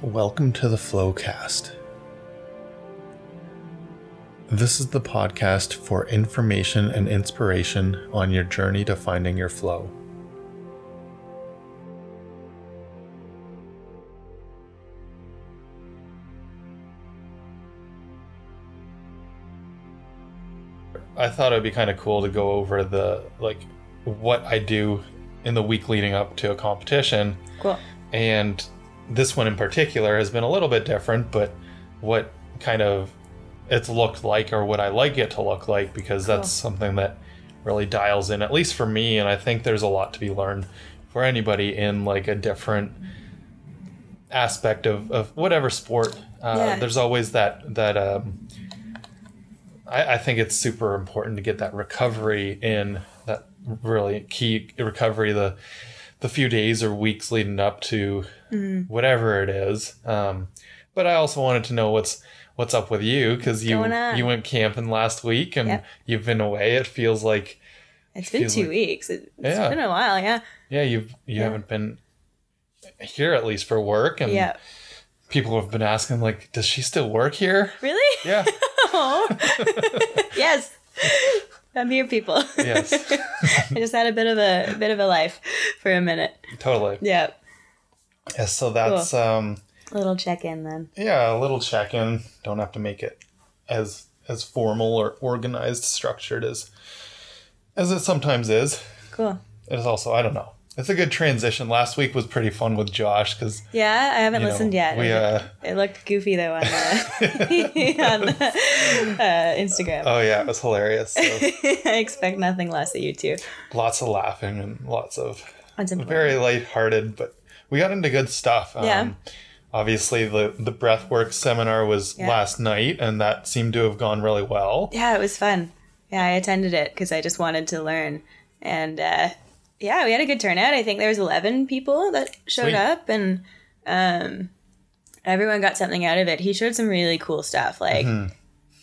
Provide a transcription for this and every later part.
Welcome to the Flowcast. This is the podcast for information and inspiration on your journey to finding your flow. I thought it'd be kind of cool to go over the like what I do in the week leading up to a competition. Cool. And this one in particular has been a little bit different, but what kind of it's looked like or what I like it to look like because that's something that really dials in, at least for me. And I think there's a lot to be learned for anybody in like a different aspect of, of whatever sport. Uh, Yeah. There's always that, that, um, I, I think it's super important to get that recovery in that really key recovery, the, the few days or weeks leading up to whatever it is. Um, but I also wanted to know what's what's up with you because you you went camping last week and Yep. you've been away. It feels like It's been two like- weeks. It, it's Yeah. been a while, yeah. yeah you've you Yeah. haven't been here at least for work and Yeah. people have been asking like does she still work here? Really? Yeah. Oh. yes. I'm here, people. yes. I just had a bit of a, bit of a life for a minute. Totally. Yeah. Yeah, so that's um a Little check in then. yeah, a little check-in. Don't have to make it as as formal or organized, structured as as it sometimes is. Cool. It is also I don't know. It's a good transition. Last week was pretty fun with Josh because Yeah, I haven't you know, listened yet. we uh it looked goofy though on the, on the uh, Instagram. oh yeah, it was hilarious. So I expect nothing less of you two. lots of laughing and lots of very lighthearted, but we got into good stuff. Um, Yeah. Obviously, the the breathwork seminar was Yeah. last night, and that seemed to have gone really well. Yeah, it was fun. Yeah, I attended it because I just wanted to learn. And uh, yeah, we had a good turnout. I think there was 11 people that showed Sweet. up and um, everyone got something out of it. He showed some really cool stuff. Like,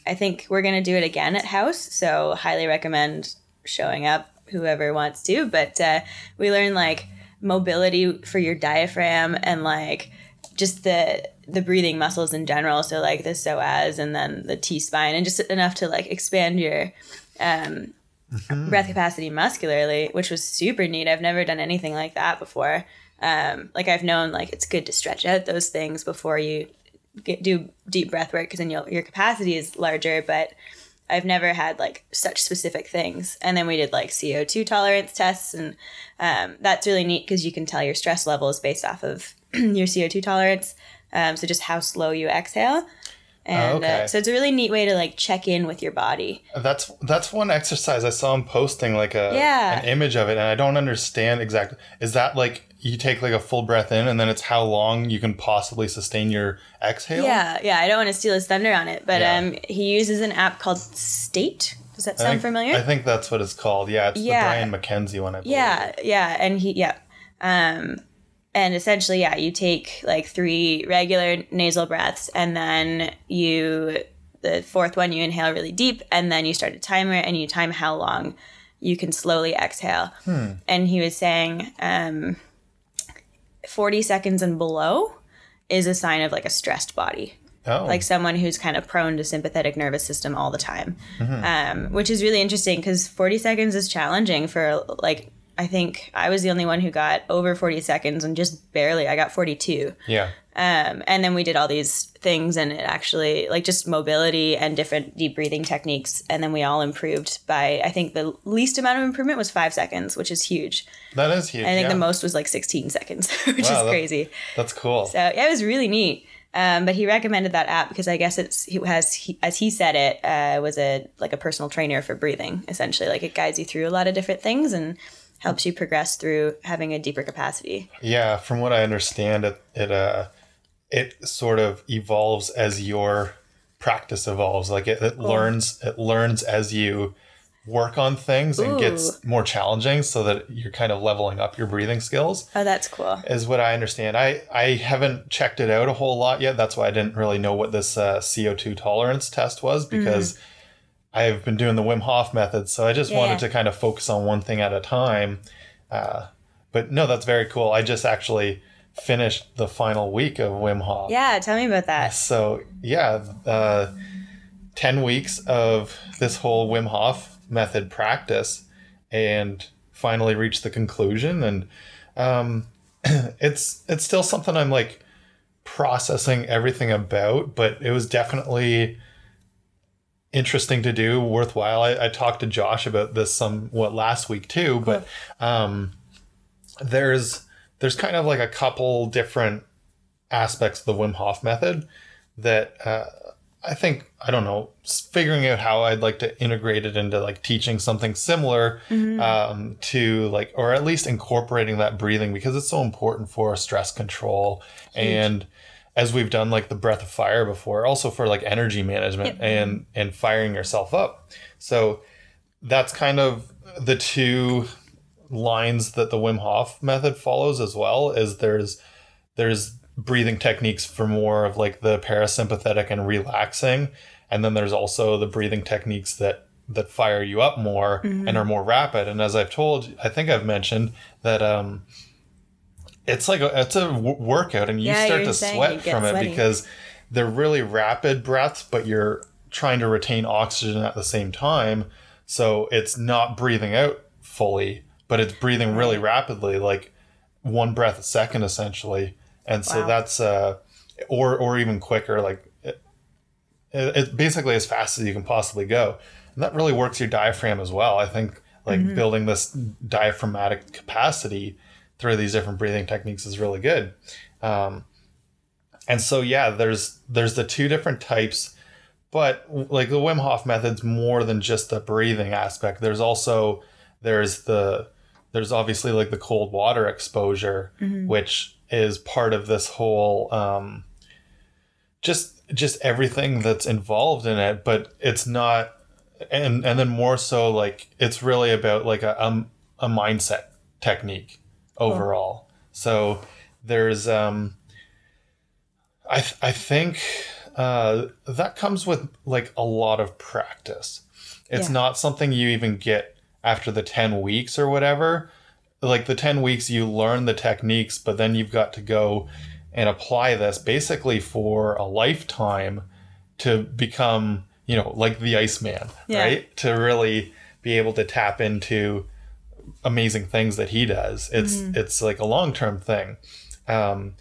I think we're going to do it again at House. So, highly recommend showing up, whoever wants to. But uh, we learned like mobility for your diaphragm and like just the the breathing muscles in general so like the psoas and then the t spine and just enough to like expand your um, breath capacity muscularly which was super neat i've never done anything like that before um, like i've known like it's good to stretch out those things before you get, do deep breath work because then your capacity is larger but I've never had like such specific things. And then we did like CO2 tolerance tests, and um, that's really neat because you can tell your stress levels based off of your CO2 tolerance. Um, so just how slow you exhale. And okay. uh, so it's a really neat way to like check in with your body. That's that's one exercise I saw him posting like a Yeah. an image of it, and I don't understand exactly. Is that like you take like a full breath in, and then it's how long you can possibly sustain your exhale? Yeah, yeah. I don't want to steal his thunder on it, but Yeah. um, he uses an app called State. Does that I sound think, familiar? I think that's what it's called. Yeah, it's Yeah. the Brian Mackenzie one. I believe. Yeah, yeah, and he yeah. Um and essentially yeah, you take like three regular nasal breaths and then you the fourth one you inhale really deep and then you start a timer and you time how long you can slowly exhale. And he was saying um 40 seconds and below is a sign of like a stressed body. Oh, like someone who's kind of prone to sympathetic nervous system all the time, um, which is really interesting because 40 seconds is challenging for like I think I was the only one who got over 40 seconds and just barely I got 42. yeah. Um, and then we did all these things and it actually like just mobility and different deep breathing techniques and then we all improved by I think the least amount of improvement was five seconds, which is huge. That is huge. I think yeah. the most was like 16 seconds, which Wow, is that- crazy. That's cool. So yeah, it was really neat. Um, but he recommended that app because I guess it's he has he, as he said it uh, was a like a personal trainer for breathing essentially. Like it guides you through a lot of different things and helps you progress through having a deeper capacity. Yeah, from what I understand, it it uh it sort of evolves as your practice evolves. Like it, it learns it learns as you work on things and gets more challenging, so that you're kind of leveling up your breathing skills. Oh, that's cool. Is what I understand. I I haven't checked it out a whole lot yet. That's why I didn't really know what this uh, CO two tolerance test was because. I've been doing the Wim Hof method, so I just. Yeah. wanted to kind of focus on one thing at a time. Uh, but no, that's very cool. I just actually finished the final week of Wim Hof. Yeah, tell me about that. So yeah, uh, ten weeks of this whole Wim Hof method practice, and finally reached the conclusion. And um, it's it's still something I'm like processing everything about, but it was definitely interesting to do, worthwhile. I, I talked to Josh about this somewhat last week too, but um, there's there's kind of like a couple different aspects of the Wim Hof method that uh, I think I don't know figuring out how I'd like to integrate it into like teaching something similar um, to like or at least incorporating that breathing because it's so important for stress control and as we've done like the breath of fire before also for like energy management and and firing yourself up. So that's kind of the two lines that the Wim Hof method follows as well is there's there's breathing techniques for more of like the parasympathetic and relaxing. And then there's also the breathing techniques that that fire you up more and are more rapid. And as i've told i think i've mentioned that um it's like a, it's a w- workout and you Yeah, start to sweat from it sweaty. because they're really rapid breaths but you're trying to retain oxygen at the same time so it's not breathing out fully but it's breathing really rapidly like one breath a second essentially and so Wow. that's uh or or even quicker like it, it- it's basically as fast as you can possibly go and that really works your diaphragm as well i think like Mm-hmm. building this diaphragmatic capacity through these different breathing techniques is really good. Um, and so yeah there's there's the two different types but like the wim hof method's more than just the breathing aspect. There's also there's the there's obviously like the cold water exposure which is part of this whole um, just just everything that's involved in it but it's not and and then more so like it's really about like a um, a mindset technique overall. So there's um i th- i think uh that comes with like a lot of practice. It's Yeah. not something you even get after the 10 weeks or whatever. Like the 10 weeks you learn the techniques but then you've got to go and apply this basically for a lifetime to become you know like the iceman Yeah. right? To really be able to tap into amazing things that he does. It's it's like a long-term thing. Um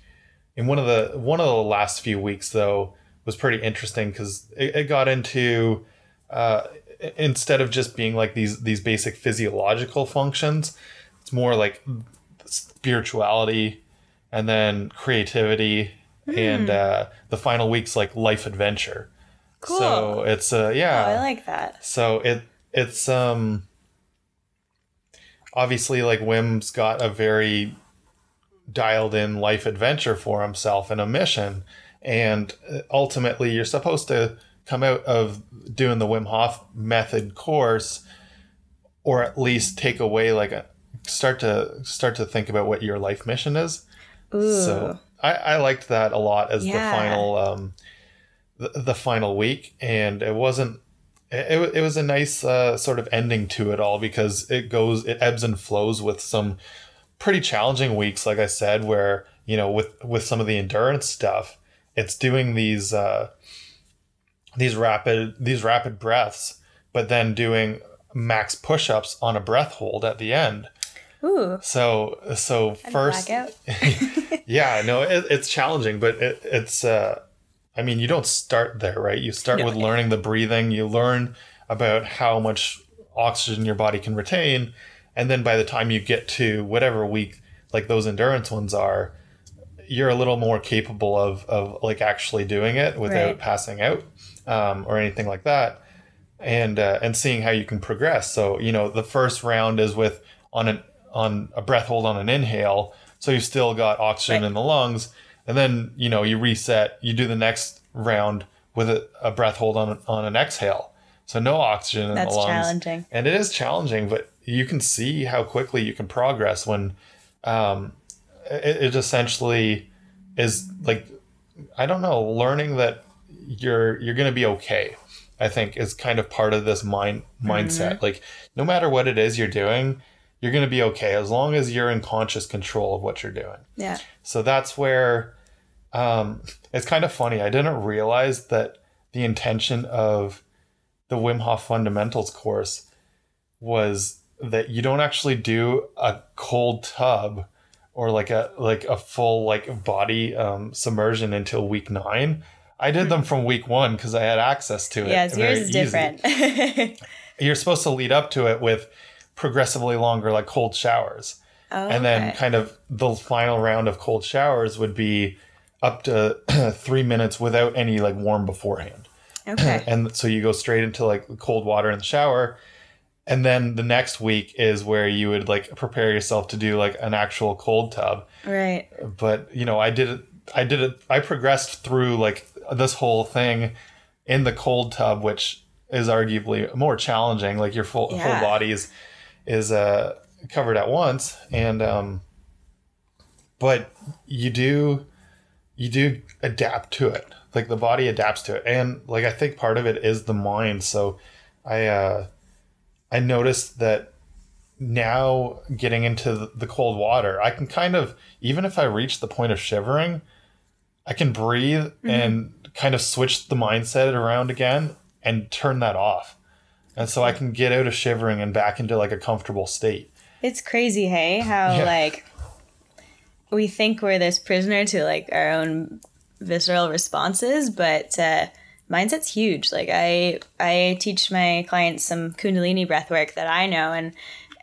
in one of the one of the last few weeks though was pretty interesting because it, it got into uh, instead of just being like these these basic physiological functions it's more like spirituality and then creativity and uh, the final week's like life adventure. Cool. so it's uh yeah. Oh, I like that. so it it's um obviously like Wim's got a very dialed in life adventure for himself and a mission and uh, ultimately you're supposed to come out of doing the Wim Hof method course or at least take away like a start to start to think about what your life mission is Ooh. so I, I liked that a lot as Yeah. the final um the, the final week and it wasn't it, it, was a nice uh, sort of ending to it all because it goes it ebbs and flows with some pretty challenging weeks like i said where you know with with some of the endurance stuff it's doing these uh these rapid these rapid breaths but then doing max push-ups on a breath hold at the end Ooh. so so first yeah no it, it's challenging but it, it's uh i mean you don't start there right? You start No, with learning the breathing. You learn about how much oxygen your body can retain. And then by the time you get to whatever week like those endurance ones are you're a little more capable of of like actually doing it without Right. passing out um, or anything like that. And uh, and seeing how you can progress. So you know the first round is with on an on a breath hold on an inhale. So you've still got oxygen Right. in the lungs and then you know you reset you do the next round with a, a breath hold on on an exhale so no oxygen in That's the lungs challenging. and it is challenging but you can see how quickly you can progress when um, it, it essentially is like i don't know learning that you're you're going to be okay i think is kind of part of this mind mindset like no matter what it is you're doing you're going to be okay as long as you're in conscious control of what you're doing. Yeah. So that's where um, it's kind of funny. I didn't realize that the intention of the Wim Hof Fundamentals course was that you don't actually do a cold tub or like a like a full like body um, submersion until week nine. I did them from week one because I had access to it. Yes, yours is easy. different. You're supposed to lead up to it with progressively longer like cold showers. oh, And then okay. kind of the final round of cold showers would be up to three minutes without any like warm beforehand. okay. And so you go straight into like cold water in the shower. And then the next week is where you would like prepare yourself to do like an actual cold tub. right. But you know, I did it. I did it. I progressed through like this whole thing in the cold tub, which is arguably more challenging. Like your full Yeah. whole body is is uh, covered at once, and um, but you do you do adapt to it. Like the body adapts to it, and like I think part of it is the mind. So I uh, I noticed that now getting into the- cold water, I can kind of even if I reach the point of shivering, I can breathe and kind of switch the mindset around again and turn that off. And so I can get out of shivering and back into like a comfortable state. It's crazy, hey, how Yeah. like we think we're this prisoner to like our own visceral responses, but uh, mindset's huge. Like I I teach my clients some Kundalini breath work that I know, and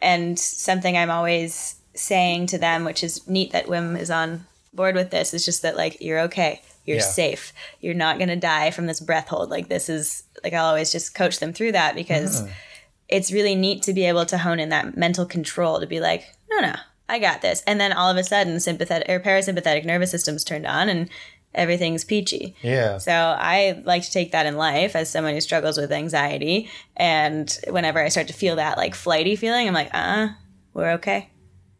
and something I'm always saying to them, which is neat that Wim is on board with this, is just that like you're okay, you're Yeah. safe, you're not gonna die from this breath hold. Like this is like I'll always just coach them through that because it's really neat to be able to hone in that mental control to be like, no, no, I got this. And then all of a sudden, sympathetic or parasympathetic nervous system's turned on and everything's peachy. Yeah. So I like to take that in life as someone who struggles with anxiety. And whenever I start to feel that like flighty feeling, I'm like, uh, uh we're okay.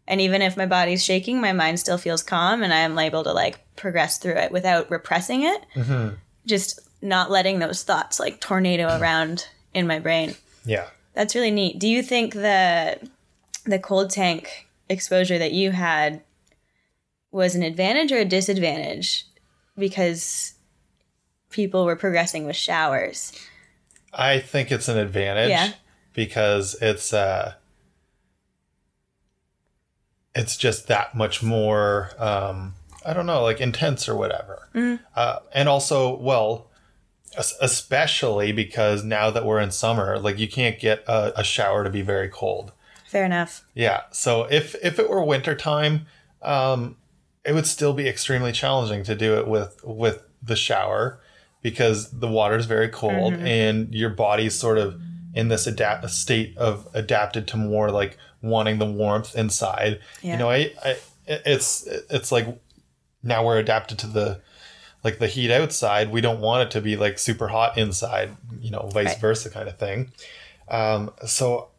And even if my body's shaking, my mind still feels calm and I'm able to like progress through it without repressing it. Just not letting those thoughts like tornado around in my brain. Yeah. That's really neat. Do you think the the cold tank exposure that you had was an advantage or a disadvantage because people were progressing with showers? I think it's an advantage Yeah. because it's uh it's just that much more um I don't know, like intense or whatever. Uh, and also, well, especially because now that we're in summer, like you can't get a, a shower to be very cold. Fair enough. Yeah. So if if it were wintertime, um, it would still be extremely challenging to do it with with the shower because the water is very cold and your body's sort of in this adapt state of adapted to more like wanting the warmth inside. Yeah. You know, I, I it's it's like now we're adapted to the like the heat outside. We don't want it to be like super hot inside. You know, vice Right. versa kind of thing. Um, so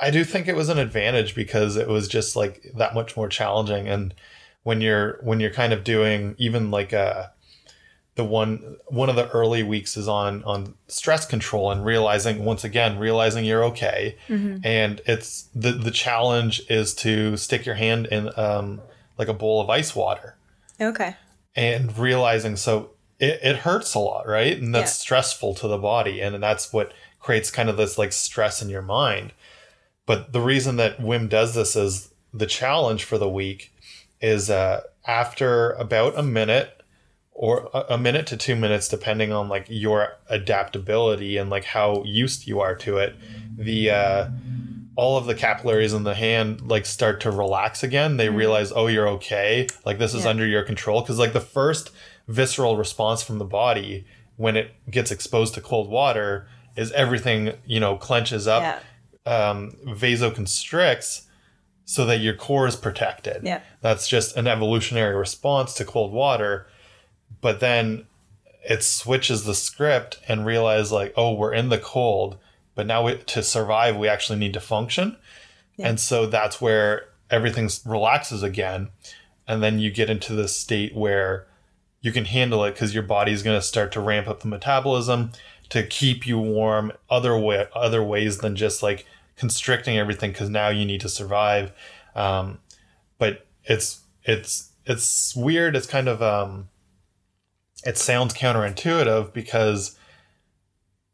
I do think it was an advantage because it was just like that much more challenging. And when you're when you're kind of doing even like uh the one one of the early weeks is on on stress control and realizing once again realizing you're okay and it's the the challenge is to stick your hand in um like a bowl of ice water Okay. and realizing so it, it hurts a lot right and that's Yeah. stressful to the body and that's what creates kind of this like stress in your mind but the reason that wim does this as the challenge for the week is uh, after about a minute or a, minute to two minutes depending on like your adaptability and like how used you are to it the uh, all of the capillaries in the hand like start to relax again. They realize oh you're okay. Like this is under your control. Because like the first visceral response from the body when it gets exposed to cold water is everything you know clenches up Yeah. Um, vasoconstricts so that your core is protected. Yeah. That's just an evolutionary response to cold water. But then it switches the script and realize like, oh, we're in the cold, but now we, to survive, we actually need to function. Yeah. And so that's where everything relaxes again. And then you get into this state where you can handle it because your body's going to start to ramp up the metabolism to keep you warm other way other ways than just like constricting everything because now you need to survive. Um, but it's it's it's weird. It's kind of um, it sounds counterintuitive because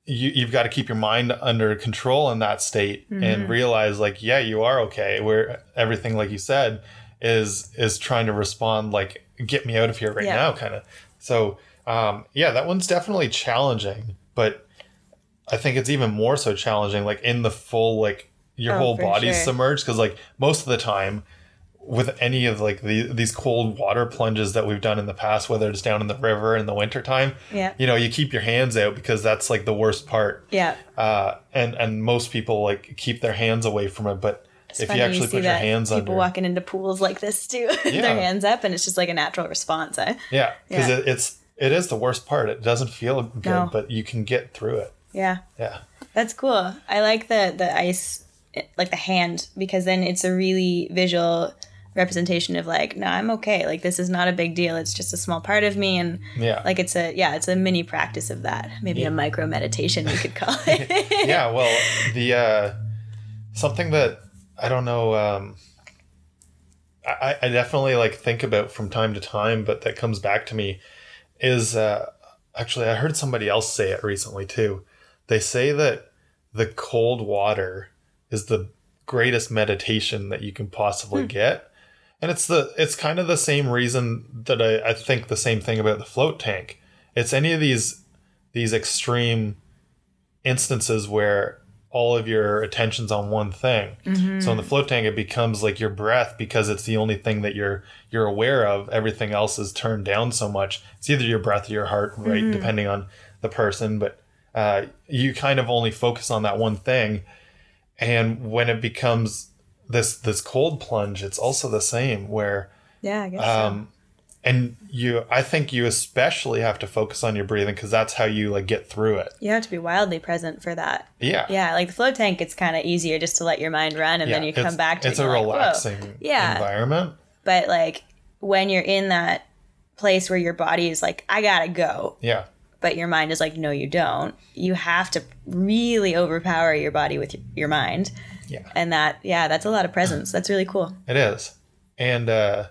you you've got to keep your mind under control in that state and realize like yeah you are okay where everything like you said is is trying to respond like get me out of here right Yeah. now kind of so um yeah that one's definitely challenging but i think it's even more so challenging like in the full like your Oh, whole body's sure. submerged because like most of the time with any of like the, these cold water plunges that we've done in the past whether it's down in the river in the wintertime Yeah. you know you keep your hands out because that's like the worst part Yeah. uh, and and most people like keep their hands away from it but It's if you actually see put your hands people under walking into pools like this too, Yeah. their hands up, and it's just like a natural response. Eh? yeah because Yeah. it, it's it is the worst part it doesn't feel good No. but you can get through it Yeah, yeah that's cool. I like the the ice, like the hand, because then it's a really visual representation of like, no, I'm okay. Like this is not a big deal. It's just a small part of me, and yeah like it's a yeah, it's a mini practice of that. Maybe a micro meditation we could call it. yeah well the uh something that i don't know um I, I definitely like think about from time to time but that comes back to me is uh actually i heard somebody else say it recently too they say that the cold water is the greatest meditation that you can possibly hmm. get and it's the it's kind of the same reason that I, I think the same thing about the float tank it's any of these these extreme instances where all of your attention's on one thing. Mm-hmm. So in the float tank, it becomes like your breath because it's the only thing that you're you're aware of. Everything else is turned down so much. It's either your breath or your heart, right, mm-hmm. depending on the person. But uh, you kind of only focus on that one thing. And when it becomes this this cold plunge, it's also the same where yeah, I guess. um, and you i think you especially have to focus on your breathing because that's how you like get through it. You have to be wildly present for that. yeah Yeah, like the float tank, it's kind of easier just to let your mind run, and then you come back to it. it's it. a you're like, relaxing Yeah. environment But like when you're in that place where your body is like, I gotta go, yeah but your mind is like, no, you don't. You have to really overpower your body with your, mind, yeah and that, yeah, that's a lot of presence. That's really cool. it is and uh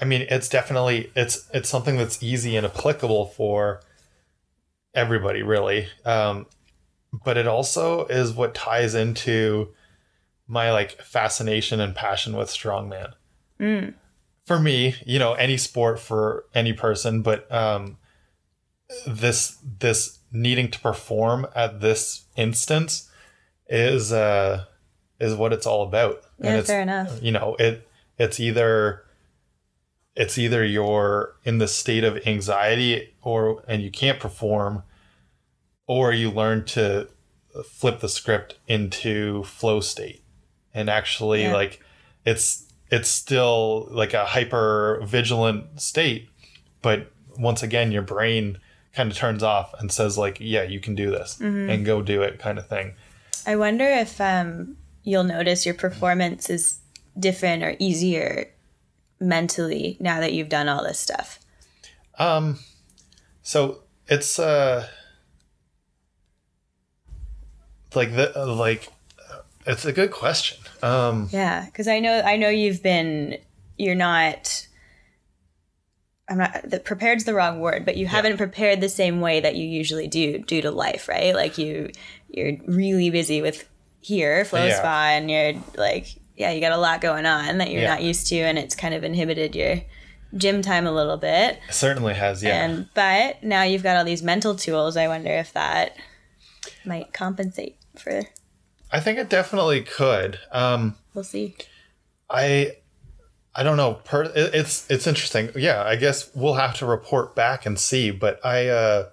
i mean it's definitely it's it's something that's easy and applicable for everybody really um but it also is what ties into my like fascination and passion with strongman for me you know any sport for any person but um this this needing to perform at this instance is uh is what it's all about Yeah, it's fair enough. you know it it's either it's either you're in the state of anxiety or and you can't perform or you learn to flip the script into flow state and actually Yeah. like it's it's still like a hyper vigilant state but once again your brain kind of turns off and says like yeah you can do this Mm-hmm. and go do it kind of thing I wonder if um, you'll notice your performance is different or easier mentally now that you've done all this stuff. Um, so it's uh, like the like, it's a good question. Um, Yeah, because I know I know you've been you're not. I'm not the prepared's the wrong word, but you haven't prepared the same way that you usually do due to life, right? Like you you're really busy with here, flow Yeah. spa, and you're like, yeah, you got a lot going on that you're Yeah. not used to, and it's kind of inhibited your gym time a little bit. certainly has, yeah. And but now you've got all these mental tools. I wonder if that might compensate for. I think it definitely could. Um, We'll see. I I don't know. Per, it's it's interesting. Yeah, I guess we'll have to report back and see. But I, uh,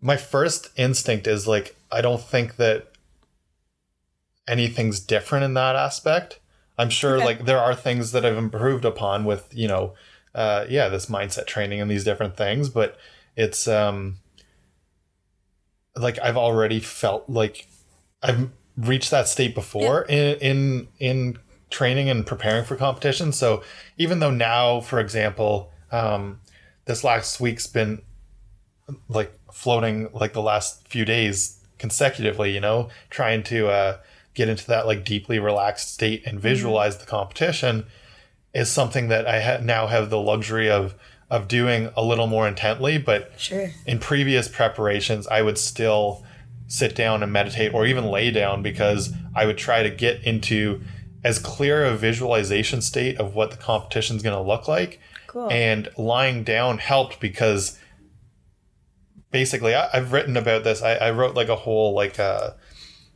my first instinct is like I don't think that anything's different in that aspect. I'm sure Okay. like there are things that I've improved upon with you know, uh, yeah, this mindset training and these different things. But it's um, like I've already felt like I've reached that state before in in in training and preparing for competition. So even though now, for example, um, this last week's been like floating like the last few days consecutively, you know, trying to uh, get into that like deeply relaxed state and visualize the competition is something that I ha- now have the luxury of of doing a little more intently. But Sure. in previous preparations, I would still sit down and meditate or even lay down because I would try to get into as clear a visualization state of what the competition is going to look like. Cool. And lying down helped because basically I, I've written about this. I, I wrote like a whole like uh,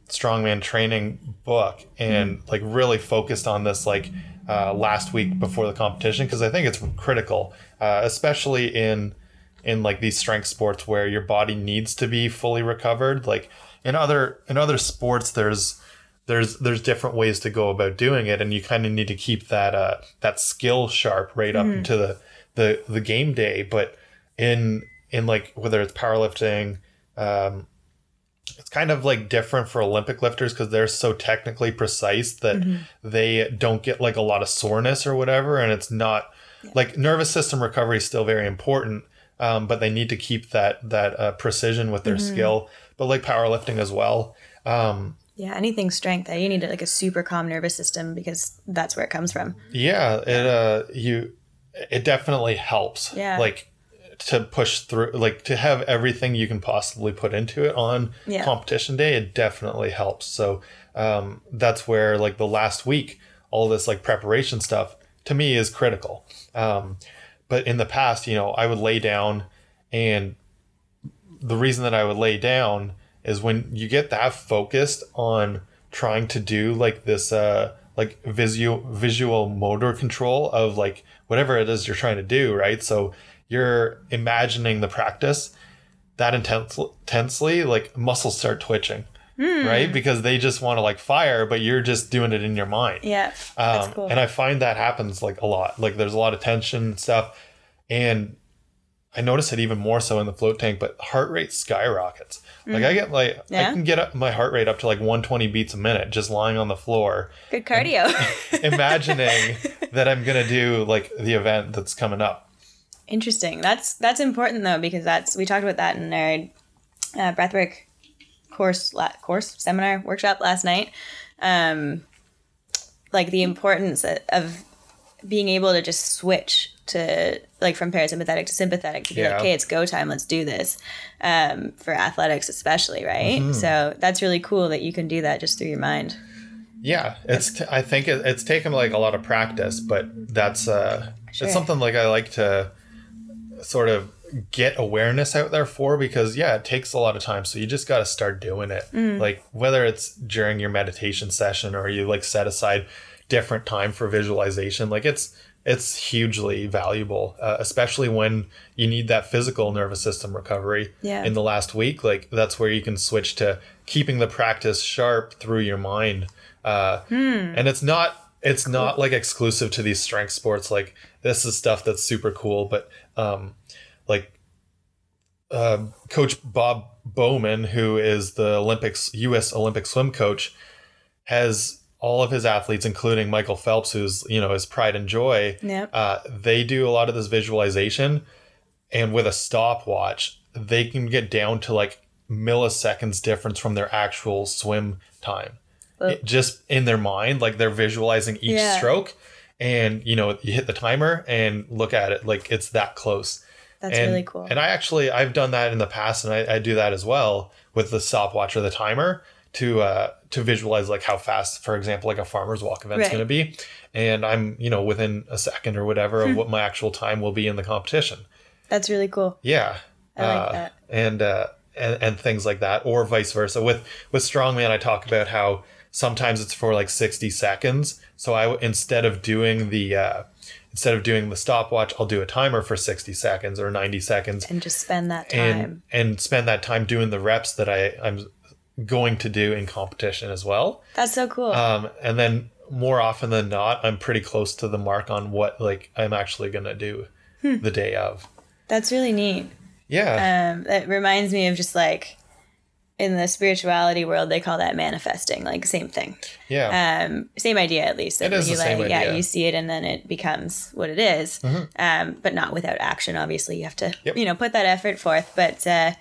strongman training book and like really focused on this like uh, last week before the competition because I think it's critical, uh, especially in in like these strength sports where your body needs to be fully recovered. Like in other in other sports, there's there's there's different ways to go about doing it, and you kind of need to keep that uh, that skill sharp right up into the, the the game day. But in in like whether it's powerlifting, um, it's kind of like different for Olympic lifters because they're so technically precise that they don't get like a lot of soreness or whatever, and it's not like nervous system recovery is still very important, um, but they need to keep that that uh, precision with their skill. But like powerlifting as well, um, Yeah, anything strength, you need like a super calm nervous system because that's where it comes from. yeah, it uh you it definitely helps. Yeah. like to push through like to have everything you can possibly put into it on Yeah. competition day it definitely helps so um, that's where like the last week all this like preparation stuff to me is critical um, but in the past you know i would lay down and the reason that i would lay down is when you get that focused on trying to do like this uh like visual visual motor control of like whatever it is you're trying to do right so you're imagining the practice that intense, intensely like muscles start twitching right because they just want to like fire but you're just doing it in your mind Yeah, that's um, cool. and I find that happens like a lot. Like there's a lot of tension and stuff, and I notice it even more so in the float tank. But heart rate skyrockets. Like I get like I can get up my heart rate up to like 120 beats a minute just lying on the floor, Good cardio. imagining that I'm gonna do like the event that's coming up. Interesting. That's that's important though because that's we talked about that in our uh, breathwork course la- course seminar workshop last night. Um, like the importance of being able to just switch to like from parasympathetic to sympathetic to be Yeah. like, okay, it's go time, let's do this. Um, for athletics especially, right? So that's really cool that you can do that just through your mind. Yeah, it's. T- I think it, it's taken like a lot of practice, but that's uh, Sure. it's something like I like to sort of get awareness out there for because yeah, it takes a lot of time. So you just got to start doing it. Like whether it's during your meditation session or you like set aside different time for visualization, like it's it's hugely valuable, uh, especially when you need that physical nervous system recovery Yeah. in the last week. Like that's where you can switch to keeping the practice sharp through your mind. Uh, And it's not it's not like exclusive to these strength sports. Like this is stuff that's super cool, but um, like uh, Coach Bob Bowman, who is the Olympics U.S. Olympic swim coach, has all of his athletes, including Michael Phelps, who's you know his pride and joy. Yep. Uh, they do a lot of this visualization, and with a stopwatch, they can get down to like milliseconds difference from their actual swim time. It- just in their mind, like they're visualizing each Yeah. stroke, and you know you hit the timer and look at it, like it's that close. That's and, really cool. And I actually I've done that in the past, and I, I do that as well with the stopwatch or the timer to uh, to visualize like how fast, for example, like a farmer's walk event's Right. going to be, and I'm you know within a second or whatever Hmm. of what my actual time will be in the competition. That's really cool. Yeah, I like Uh, that. and uh, and and things like that, or vice versa. With with strongman, I talk about how sometimes it's for like sixty seconds. So I instead of doing the uh, instead of doing the stopwatch, I'll do a timer for sixty seconds or ninety seconds, And just spend that time. and and spend that time doing the reps that I I'm going to do in competition as well. That's so cool. Um, and then more often than not, I'm pretty close to the mark on what like I'm actually gonna do Hmm. the day of. That's really neat. Yeah. Um, that reminds me of just like in the spirituality world, they call that manifesting, like same thing. yeah. Um, same idea at least. It is you the same like, Yeah, idea. Mm-hmm. you see it and then it becomes what it is. Um, but not without action. Obviously, you have to Yep. you know put that effort forth. But uh,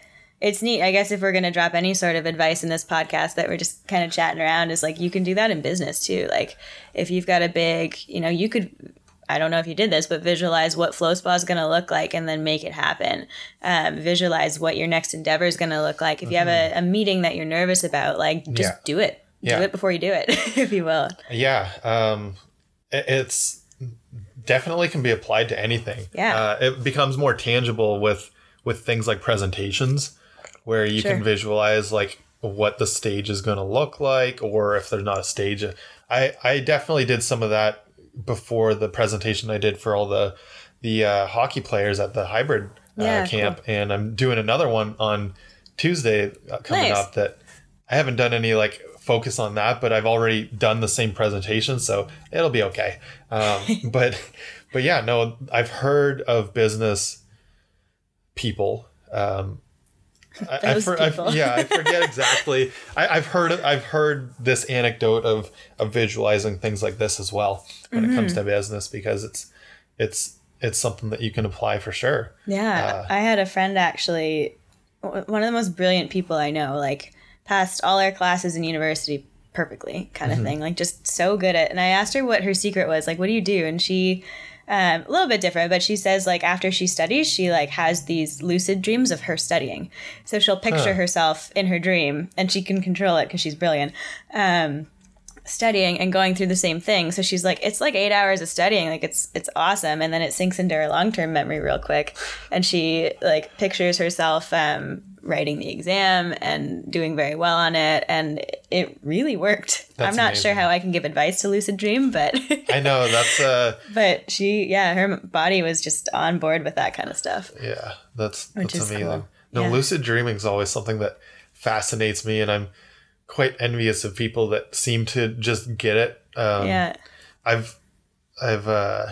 it's neat. I guess if we're going to drop any sort of advice in this podcast that we're just kind of chatting around is like you can do that in business too. Like if you've got a big, you know, you could I don't know if you did this, but visualize what Flow Spa is going to look like and then make it happen. Um, visualize what your next endeavor is going to look like. If you have a, a, meeting that you're nervous about, like just yeah. do it. Yeah. Do it before you do it, if you will. Yeah. Um, it's definitely can be applied to anything. Yeah. Uh, it becomes more tangible with with things like presentations where you sure. can visualize like what the stage is going to look like or if there's not a stage i i definitely did some of that before the presentation i did for all the the uh, hockey players at the hybrid uh, yeah, camp cool. and i'm doing another one on tuesday uh, coming nice. up that i haven't done any like focus on that but i've already done the same presentation so it'll be okay um, but but yeah no i've heard of business people um, I, I, for, I, yeah, I forget exactly. I, have heard I've heard this anecdote of of visualizing things like this as well when mm-hmm. it comes mm-hmm. to business because it's it's it's something that you can apply for sure. Yeah, uh, I had a friend actually, one of the most brilliant people I know, like passed all our classes in university perfectly, kind of mm-hmm. thing, like just so good at. And I asked her what her secret was, like, what do you do? And she um, a little bit different but she says like after she studies she like has these lucid dreams of her studying. So she'll picture huh. herself in her dream and she can control it because she's brilliant um, studying and going through the same thing. So she's like it's like eight hours of studying. Like it's it's awesome. And then it sinks into her long-term memory real quick. And she like pictures herself um, writing the exam and doing very well on it and it really worked that's i'm not amazing. sure how i can give advice to lucid dream but i know that's uh but she yeah her body was just on board with that kind of stuff yeah that's that's amazing cool. no yeah. lucid dreaming is always something that fascinates me and i'm quite envious of people that seem to just get it um, yeah i've i've uh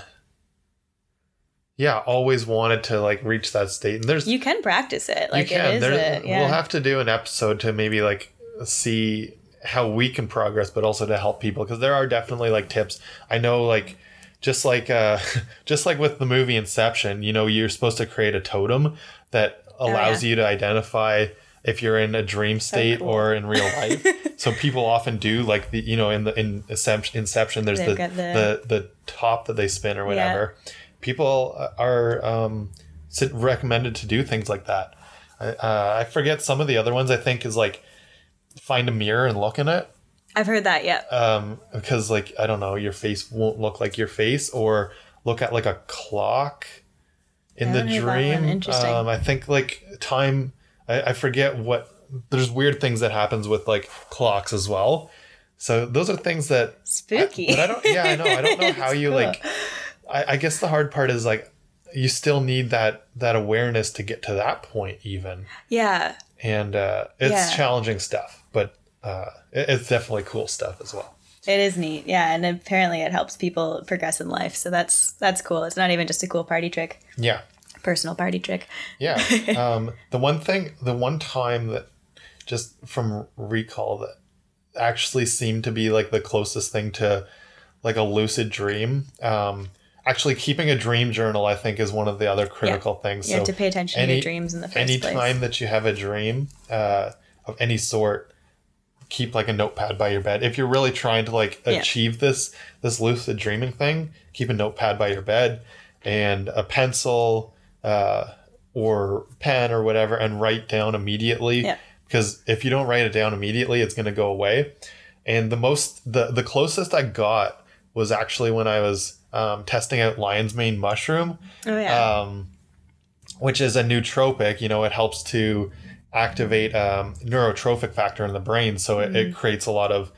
yeah, always wanted to like reach that state. And there's you can practice it. Like you can. It is a, yeah. We'll have to do an episode to maybe like see how we can progress, but also to help people because there are definitely like tips. I know like just like uh just like with the movie Inception, you know, you're supposed to create a totem that allows oh, yeah. you to identify if you're in a dream state so cool. or in real life. so people often do like the you know in the in Inception there's the, the, the the top that they spin or whatever. Yeah people are um, recommended to do things like that. Uh, I forget some of the other ones. I think is like find a mirror and look in it. I've heard that. Yeah. Um, because like I don't know, your face won't look like your face, or look at like a clock in the dream. Interesting. Um, I think like time. I, I forget what. There's weird things that happens with like clocks as well. So those are things that spooky. I, but I don't. Yeah, I know. I don't know how you cool. like I, I guess the hard part is like you still need that that awareness to get to that point even. Yeah. And uh, it's yeah. challenging stuff but uh, it, it's definitely cool stuff as well. It is neat. Yeah and apparently it helps people progress in life so that's that's cool. It's not even just a cool party trick. Yeah. Personal party trick. Yeah. Um, the one thing the one time that just from recall that actually seemed to be like the closest thing to like a lucid dream um, actually keeping a dream journal i think is one of the other critical yeah. things you so have to pay attention any, to your dreams in the first any place. time that you have a dream uh, of any sort keep like a notepad by your bed if you're really trying to like yeah. achieve this this lucid dreaming thing keep a notepad by your bed and a pencil uh, or pen or whatever and write down immediately yeah. because if you don't write it down immediately it's going to go away and the most the the closest i got was actually when i was um, testing out lion's mane mushroom, oh, yeah. um, which is a nootropic. You know, it helps to activate um, neurotrophic factor in the brain, so it, mm-hmm. it creates a lot of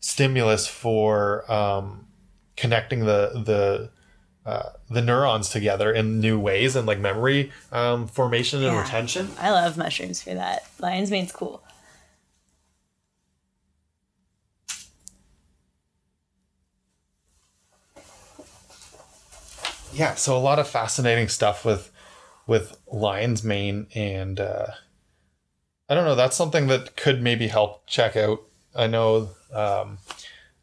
stimulus for um, connecting the the uh, the neurons together in new ways and like memory um, formation and yeah. retention. I love mushrooms for that. Lion's mane's cool. Yeah, so a lot of fascinating stuff with with lion's mane and uh, I don't know. That's something that could maybe help check out. I know. Um,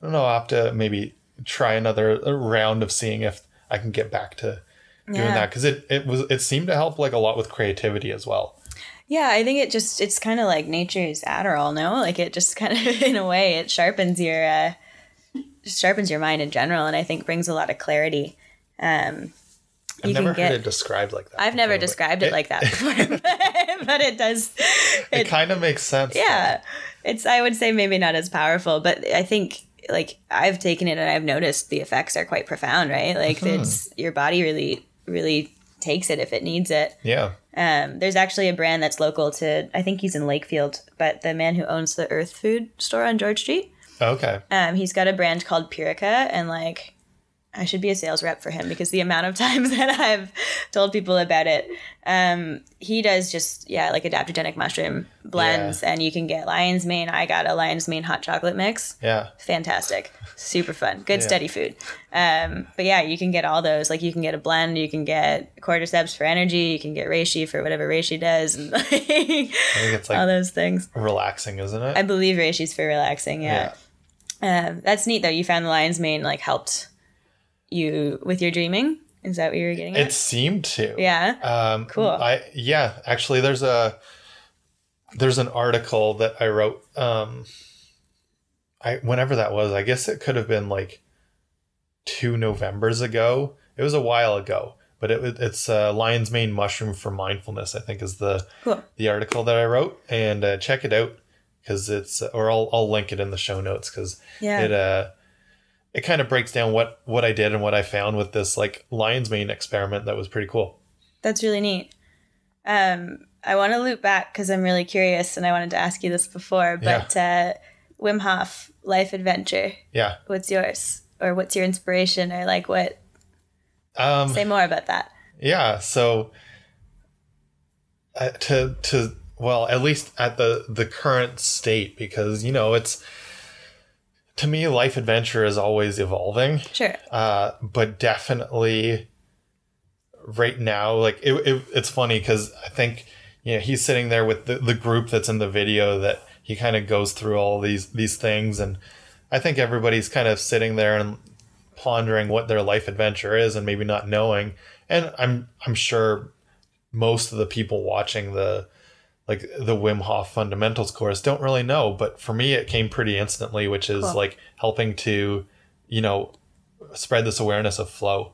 I don't know. I'll have to maybe try another round of seeing if I can get back to doing yeah. that because it it was it seemed to help like a lot with creativity as well. Yeah, I think it just it's kind of like nature's Adderall, no? Like it just kind of in a way it sharpens your uh sharpens your mind in general and I think brings a lot of clarity. Um I've never can heard get it described like that. I've never before, but described it, like that before, but, but it does It, kind of makes sense. though. yeah. It's I would say maybe not as powerful, but I think like I've taken it and I've noticed the effects are quite profound, right? Like it's your body really really takes it if it needs it. Yeah. Um, there's actually a brand that's local to, I think he's in Lakefield, but the man who owns the Earth Food store on George Street, Okay. um, he's got a brand called Purica, and like, I should be a sales rep for him because the amount of times that I've told people about it, um, he does just yeah, like adaptogenic mushroom blends, and you can get lion's mane. I got a lion's mane hot chocolate mix. Yeah. fantastic. Super fun. Good Yeah. steady food. Um, but yeah you can get all those. Like you can get a blend. You can get cordyceps for energy. You can get reishi for whatever reishi does. And like, I think it's like all those things. relaxing, isn't it? i believe reishi's for relaxing yeah, Um, that's neat though. You found the lion's mane like helped you with your dreaming is that what you were getting at It seemed to. yeah Um, Cool. I yeah, actually, there's a there's an article that I wrote. Um, I whenever that was, I guess it could have been like two Novembers ago. It was a while ago, but it, it's uh, lion's mane mushroom for mindfulness. I think is the cool the article that I wrote, and uh, check it out because it's or I'll I'll link it in the show notes because yeah it uh it kind of breaks down what what I did and what I found with this like lion's mane experiment that was pretty cool. That's really neat. Um, I want to loop back because I'm really curious, and I wanted to ask you this before. But uh, Wim Hof life adventure. Yeah. What's yours, or what's your inspiration, or like what? Um, Say more about that. yeah. So uh, to to well, at least at the the current state, because you know it's to me life adventure is always evolving. Sure. Uh, but definitely right now, like it, it it's funny because I think you know he's sitting there with the, the group that's in the video that he kind of goes through all these these things and I think everybody's kind of sitting there and pondering what their life adventure is and maybe not knowing and I'm I'm sure most of the people watching the like the Wim Hof fundamentals course don't really know but for me it came pretty instantly which is Cool. like helping to you know spread this awareness of flow.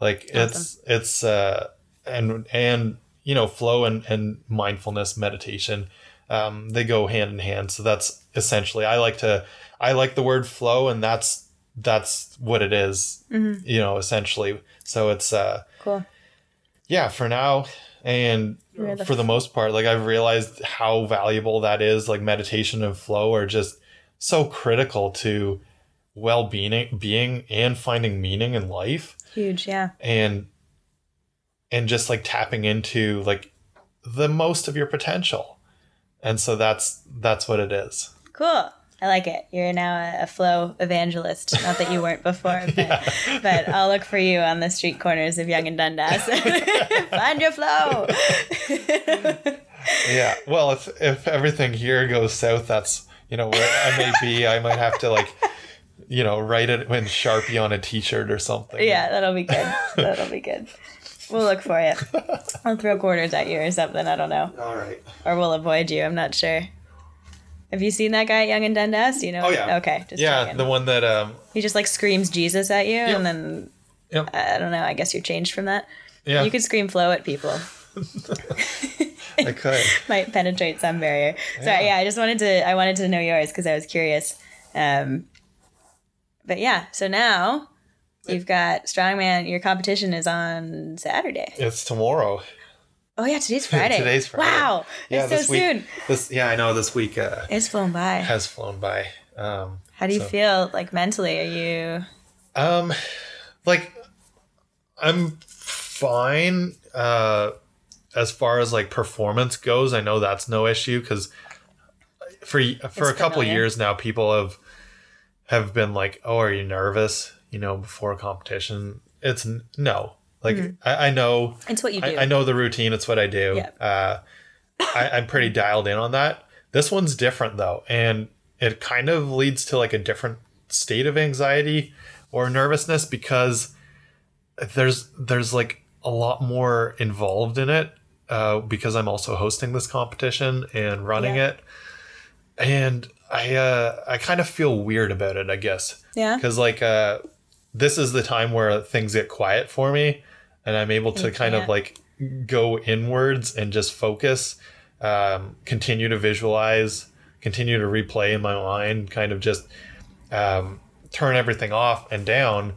Like it's it's uh and and you know flow and and mindfulness meditation um they go hand in hand. So that's essentially i like to i like the word flow and that's that's what it is, you know essentially. So it's uh Cool. yeah for now and the for the most part like i've realized how valuable that is like meditation and flow are just so critical to well-being being and finding meaning in life Huge. Yeah. and and just like tapping into like the most of your potential and so that's that's what it is Cool. I like it. You're now a, a flow evangelist. Not that you weren't before, but, but I'll look for you on the street corners of Yonge and Dundas. Find your flow. yeah well if if everything here goes south that's you know where i may be i might have to like you know write it in sharpie on a t-shirt or something Yeah, that'll be good. That'll be good. We'll look for you. I'll throw quarters at you or something. I don't know. all right Or we'll avoid you. I'm not sure. Have you seen that guy at Yonge and Dundas? You know? Oh, yeah. Okay. Just yeah checking. the one that um he just like screams Jesus at you, and then Yep. I don't know. I guess you're changed from that. yeah You could scream flow at people. i could Might penetrate some barrier. Sorry. Yeah. I just wanted to. I wanted to know yours because I was curious. Um, but yeah. So now you've got strongman. Your competition is on Saturday. it's tomorrow Oh yeah, today's Friday. Today's Friday. Wow, it's so week soon. this yeah i know this week uh It's flown by. has flown by um How do you so- feel like mentally? Are you Um, like I'm fine. Uh, as far as like performance goes, I know that's no issue because for for a couple years now, people have have been like, "Oh, are you nervous?" You know, before a competition. It's n- no. Like I, I know, it's what you do. I, I know the routine. It's what I do. Yeah. Uh, I, I'm pretty dialed in on that. This one's different though, and it kind of leads to like a different state of anxiety or nervousness because there's there's like a lot more involved in it uh, because I'm also hosting this competition and running Yeah. it, and I uh, I kind of feel weird about it. I guess Yeah. because like uh, this is the time where things get quiet for me, and I'm able to kind of like go inwards and just focus, um, continue to visualize, continue to replay in my mind, kind of just um, turn everything off and down.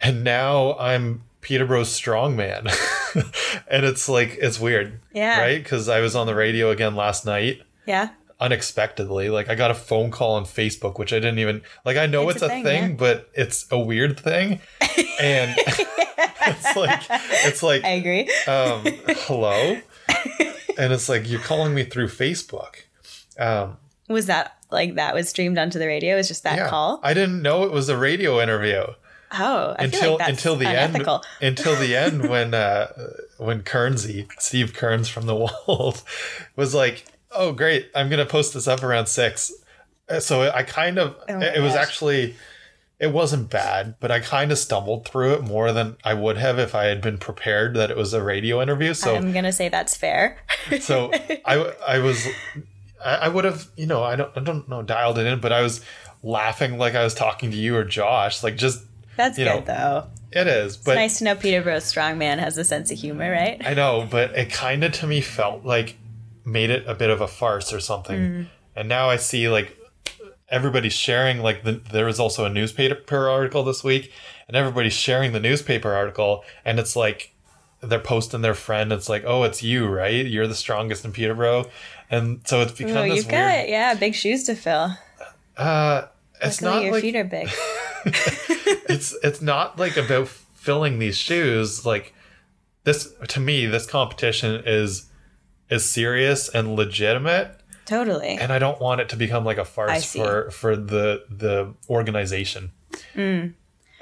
And now I'm Peterborough's strongman. and it's like, it's weird. Yeah. Right? Because I was on the radio again last night Yeah. unexpectedly. Like I got a phone call on Facebook, which I didn't even like. I know It's it's, a a thing, thing, yeah. but it's a weird thing, and it's like it's like I agree. um, hello, and it's like you're calling me through Facebook. Um, Was that like that was streamed onto the radio? It was just that yeah, call? I didn't know it was a radio interview Oh, I until like until the unethical. end. Until the end, when uh, when Kernsey, Steve Kearns from the Wolf, was like, "Oh, great! I'm gonna post this up around six. Uh, So I kind of Oh it was actually it wasn't bad, but I kind of stumbled through it more than I would have if I had been prepared that it was a radio interview. So I'm gonna say that's fair. so I I was I, would have you know I don't I don't know dialed it in, but I was laughing like I was talking to you or Josh, like just That's You good know, though. it is. But it's nice to know Peterborough's strong man has a sense of humor, right? I know, but it kind of to me felt like made it a bit of a farce or something. Mm. And now I see like everybody's sharing like the, there was also a newspaper article this week and everybody's sharing the newspaper article and it's like they're posting their friend it's like oh it's you right you're the strongest in peterborough and so it's become Oh, this you've weird got yeah, big shoes to fill. uh it's Luckily not your like feet are big. it's it's not like about filling these shoes like this to me this competition is is serious and legitimate Totally. and I don't want it to become like a farce for for the the organization.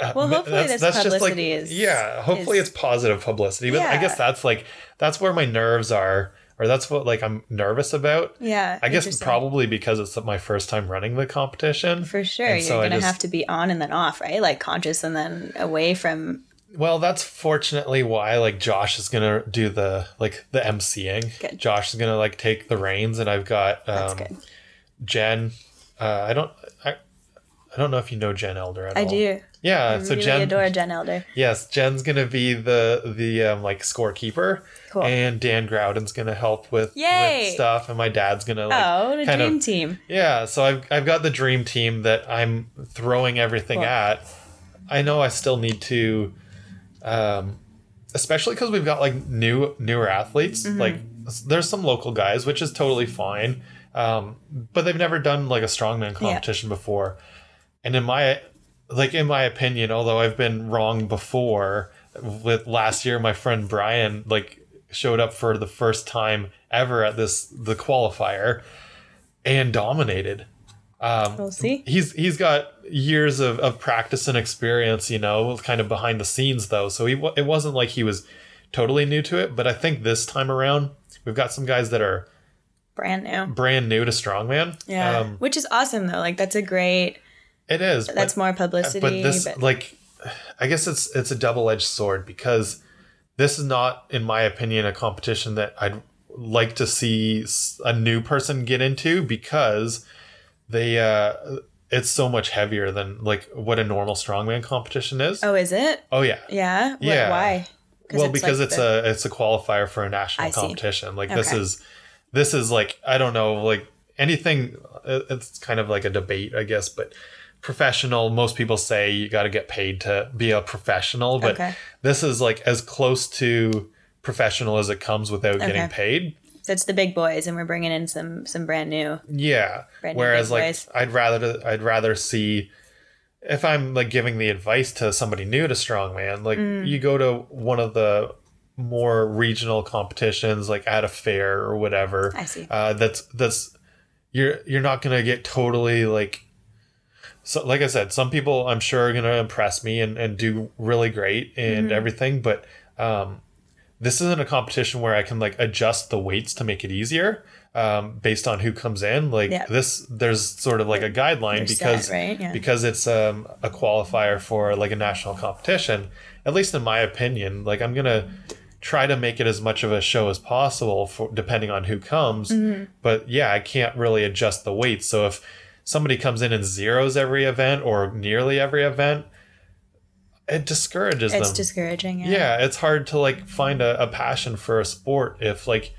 Uh, Well, hopefully this publicity is- yeah. Hopefully is- it's positive publicity, but I guess that's like that's where my nerves are, or that's what like I'm nervous about. yeah. I guess probably because it's my first time running the competition. for sure. And You're so gonna just- have to be on and then off, right? Like conscious and then away from Well, that's fortunately why like Josh is gonna do the like the emceeing. Good. Josh is gonna like take the reins, and I've got um. Jen. Uh, I don't. I, I don't know if you know Jen Elder at I all. do. Yeah, I so really Jen. adore Jen Elder. Yes, Jen's gonna be the the um, like scorekeeper, Cool. and Dan Groudon's gonna help with, with stuff, and my dad's gonna like oh, the kind dream of team. yeah. So I've I've got the dream team that I'm throwing everything Cool. at. I know I still need to, um, especially because we've got like new newer athletes. Mm-hmm. Like there's some local guys, which is totally fine, um, but they've never done like a strongman competition before. And in my like in my opinion, although I've been wrong before, with last year my friend Brian like showed up for the first time ever at this the qualifier and dominated. Um, We'll see. he's he's got years of, of practice and experience, you know, kind of behind the scenes though. So he it wasn't like he was totally new to it, but I think this time around we've got some guys that are Brand new. brand new to strongman. Yeah. Um, Which is awesome though. Like that's a great it is. that's but- more publicity. but this but- like i guess it's it's a double-edged sword because this is not in my opinion a competition that i'd like to see a new person get into because they uh it's so much heavier than like what a normal strongman competition is oh, is it? oh yeah Yeah. What- Yeah. Why? well because like it's the- a it's a qualifier for a national I see. competition like this is this is like i don't know like anything it's kind of like a debate i guess but professional most people say you got to get paid to be a professional but Okay. this is like as close to professional as it comes without getting paid So it's the big boys, and we're bringing in some some brand new. yeah. Brand new Whereas like boys. I'd rather I'd rather see if I'm like giving the advice to somebody new to strongman, like Mm. you go to one of the more regional competitions like at a fair or whatever. I see. Uh, that's that's you're you're not gonna get totally like so like I said, some people I'm sure are gonna impress me and, and do really great and Mm-hmm. everything, but um this isn't a competition where I can like adjust the weights to make it easier um, based on who comes in. Like Yeah. this, there's sort of like a guideline They're because set, right? Yeah. because it's um, a qualifier for like a national competition. At least in my opinion, like I'm gonna try to make it as much of a show as possible for depending on who comes. But yeah, I can't really adjust the weights. So if somebody comes in and zeros every event or nearly every event, it discourages It's them. discouraging. Yeah. yeah, it's hard to like find a, a passion for a sport if like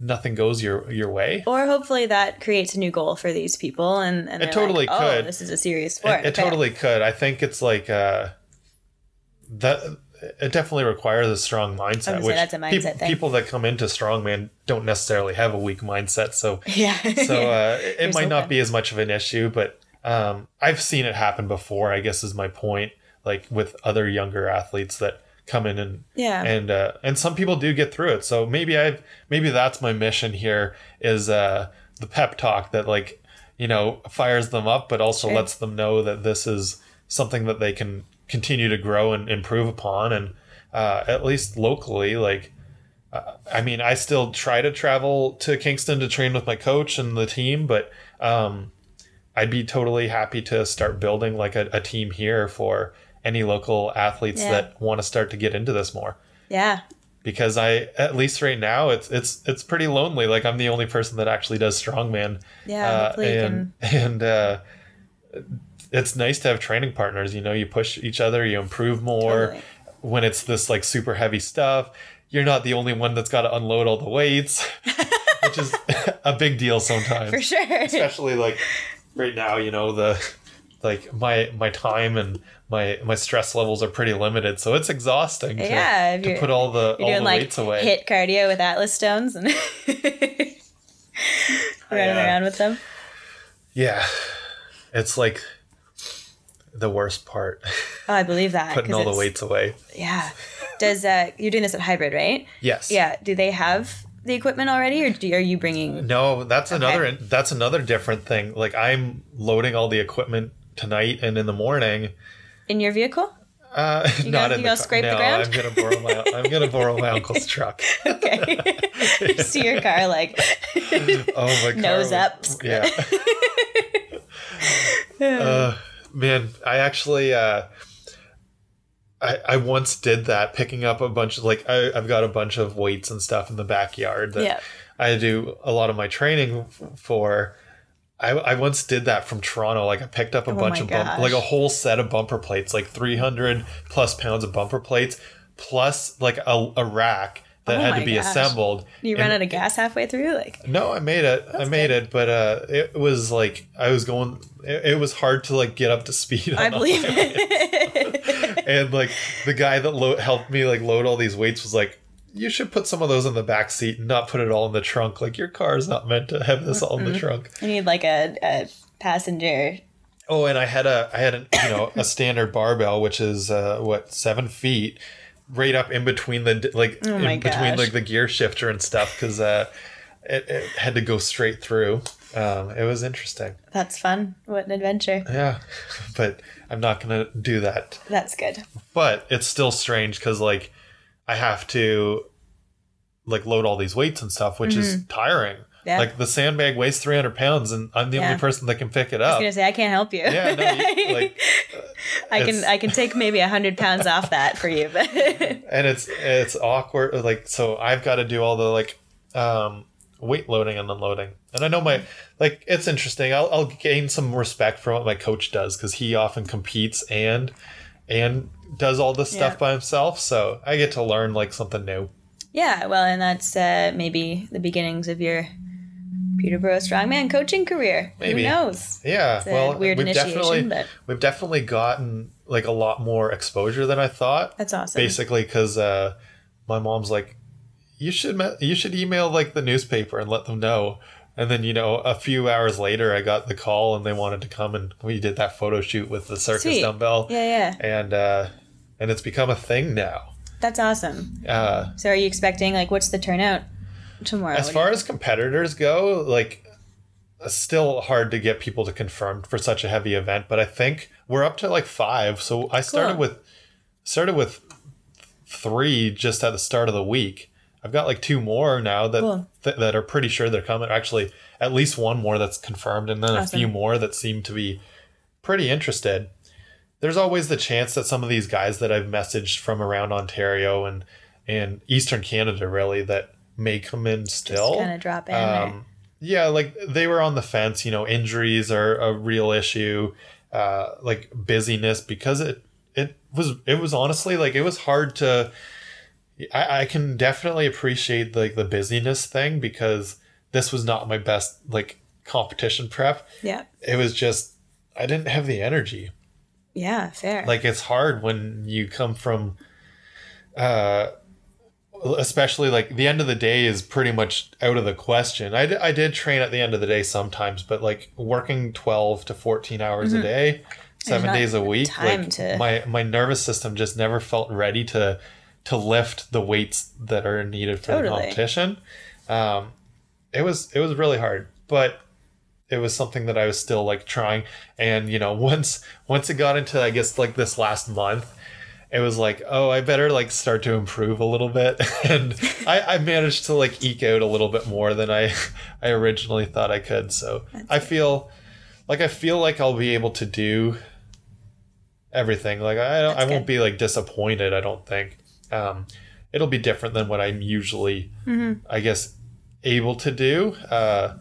nothing goes your your way. Or hopefully that creates a new goal for these people, and, and It totally like, oh, could. this is a serious sport. It, it Okay. totally could. I think it's like uh, that. It definitely requires a strong mindset. I was gonna say, which that's a mindset thing. people that come into strongman don't necessarily have a weak mindset. So Yeah. so uh, it, might not be as much of an issue, but um, I've seen it happen before. I guess is my point. Like with other younger athletes that come in and Yeah. and uh, and some people do get through it. So maybe I've maybe that's my mission here is uh, the pep talk that like you know fires them up, but also Sure. lets them know that this is something that they can continue to grow and improve upon, and uh, at least locally, like. uh, I mean, I still try to travel to Kingston to train with my coach and the team, but um, I'd be totally happy to start building like a, a team here for any local athletes Yeah. that want to start to get into this more yeah. because I at least right now it's it's it's pretty lonely. Like I'm the only person that actually does strongman. Yeah, Uh, and and uh, it's nice to have training partners. You know, you push each other, you improve more. Totally. When it's this like super heavy stuff, you're not the only one that's got to unload all the weights, which is a big deal sometimes For sure. especially like right now you know the like my my time and my my stress levels are pretty limited so it's exhausting to, Yeah, to put all the all the like weights away hit cardio with Atlas stones and running Yeah. around with them. yeah it's like the worst part Oh, I believe that. Putting all the weights away Yeah. Does uh you're doing this at hybrid, right? yes Yeah. Do they have the equipment already, or do, are you bringing? no that's another that's another different thing like i'm loading all the equipment tonight and in the morning in your vehicle? uh gonna- not you in gonna the scrape the no, ground? i'm gonna borrow my i'm gonna borrow my uncle's truck Okay. you see your car like oh my car Nose was- up. yeah uh, man, I actually uh, I I once did that, picking up a bunch of like I, I've got a bunch of weights and stuff in the backyard that Yeah. I do a lot of my training f- for. I, I once did that from Toronto. Like I picked up a Oh bunch of bump, like a whole set of bumper plates, like three hundred plus pounds of bumper plates, plus like a, a rack that Oh had to be gosh. assembled. you run out of gas halfway through, like no, I made it. I made it, but uh, it was like I was going. It, it was hard to like get up to speed. I believe it. And like the guy that lo- helped me like load all these weights was like, "You should put some of those in the back seat and not put it all in the trunk. Like your car is not meant to have this all in the trunk." you need like a, a passenger. Oh, and I had a I had a you know a standard barbell, which is uh, what seven feet, right up in between the like Oh in between gosh. like the gear shifter and stuff because uh, it, it had to go straight through. Um, it was interesting. That's fun. What an adventure. Yeah, but I'm not gonna do that. That's good. But it's still strange because like I have to like load all these weights and stuff, which is tiring. Mm-hmm. Yeah. Like the sandbag weighs 300 pounds, and I'm the Yeah. only person that can pick it I was up. gonna say I can't help you. Yeah, no, you, like I can I can take maybe a hundred pounds off that for you, but and it's it's awkward like so i've got to do all the like um weight loading and unloading and i know my like it's interesting i'll, I'll gain some respect for what my coach does because he often competes and and does all this stuff Yeah. by himself so i get to learn like something new yeah, well, and that's uh, maybe the beginnings of your Peterborough strongman coaching career. Maybe. Who knows? yeah It's a well weird we've initiation, definitely but we've definitely gotten like a lot more exposure than i thought that's awesome. basically because uh, my mom's like, you should me- you should email like the newspaper and let them know. And then you know, a few hours later, I got the call and they wanted to come and we did that photo shoot with the circus Sweet. dumbbell, Yeah, yeah, and uh, and it's become a thing now. that's awesome. Uh, So, are you expecting like what's the turnout tomorrow? as far as competitors go, like still hard to get people to confirm for such a heavy event, but I think we're up to like five. So I started Cool. with started with three just at the start of the week. I've got like two more now that Cool. th- that are pretty sure they're coming. Actually, at least one more that's confirmed, and then a few more that seem to be pretty interested. There's always the chance that some of these guys that I've messaged from around Ontario and in Eastern Canada really that may come in still. Kind of drop in. or- Um, yeah, like they were on the fence. You know, injuries are a real issue. Uh, like busyness because it it was it was honestly like it was hard to. I, I can definitely appreciate like the busyness thing because this was not my best like competition prep. yeah. It was just I didn't have the energy. Yeah. Fair. Like it's hard when you come from uh especially like the end of the day is pretty much out of the question. I, d- I did train at the end of the day sometimes, but like working 12 to 14 hours a day, 7 days a week, like to- my my nervous system just never felt ready to to lift the weights that are needed for the competition. Um it was it was really hard, but it was something that I was still like trying. And you know, once once it got into I guess like this last month, it was like, oh, I better like start to improve a little bit. and I, I managed to like eke out a little bit more than I I originally thought I could. So I feel like I feel like I'll be able to do everything. Like I don't, I won't good. be like disappointed. I don't think. Um, it'll be different than what I'm usually, Mm-hmm. I guess, able to do. Uh,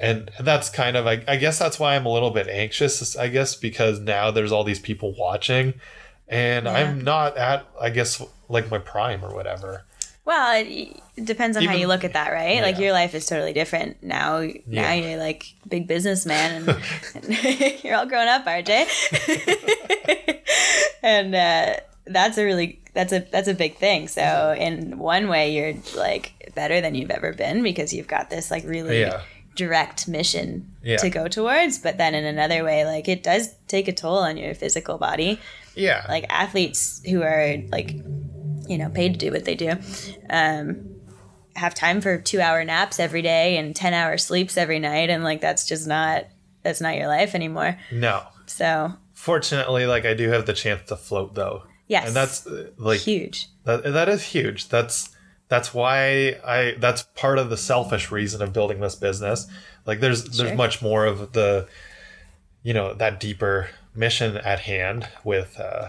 and that's kind of I, I guess that's why I'm a little bit anxious. I guess because now there's all these people watching, and Yeah. I'm not at I guess like my prime or whatever. Well, it, depends on how you look at that, right? Like your life is totally different now. Now Yeah. you're like big businessman, and, and you're all grown up, RJ. and uh, that's a really that's a that's a big thing. So in one way, you're like better than you've ever been because you've got this like really Yeah. Direct mission Yeah. to go towards. But then in another way, like it does take a toll on your physical body Yeah. like athletes who are like you know paid to do what they do um have time for two hour naps every day and 10 hour sleeps every night and like that's just not that's not your life anymore no. so Fortunately, like I do have the chance to float though. yes And that's uh, like huge That that is huge. That's that's why I that's part of the selfish reason of building this business. Like there's Sure. there's much more of the you know that deeper mission at hand with uh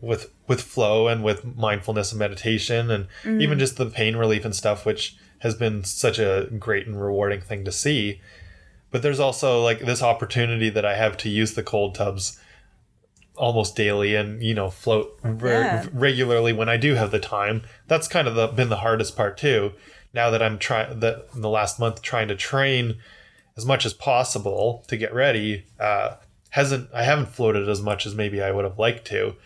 with with flow and with mindfulness and meditation and even just the pain relief and stuff which has been such a great and rewarding thing to see but there's also like this opportunity that I have to use the cold tubs almost daily and you know float re- Yeah. regularly when I do have the time. That's kind of the, been the hardest part too. Now that I'm trying that in the last month trying to train as much as possible to get ready, uh, hasn't I haven't floated as much as maybe I would have liked to,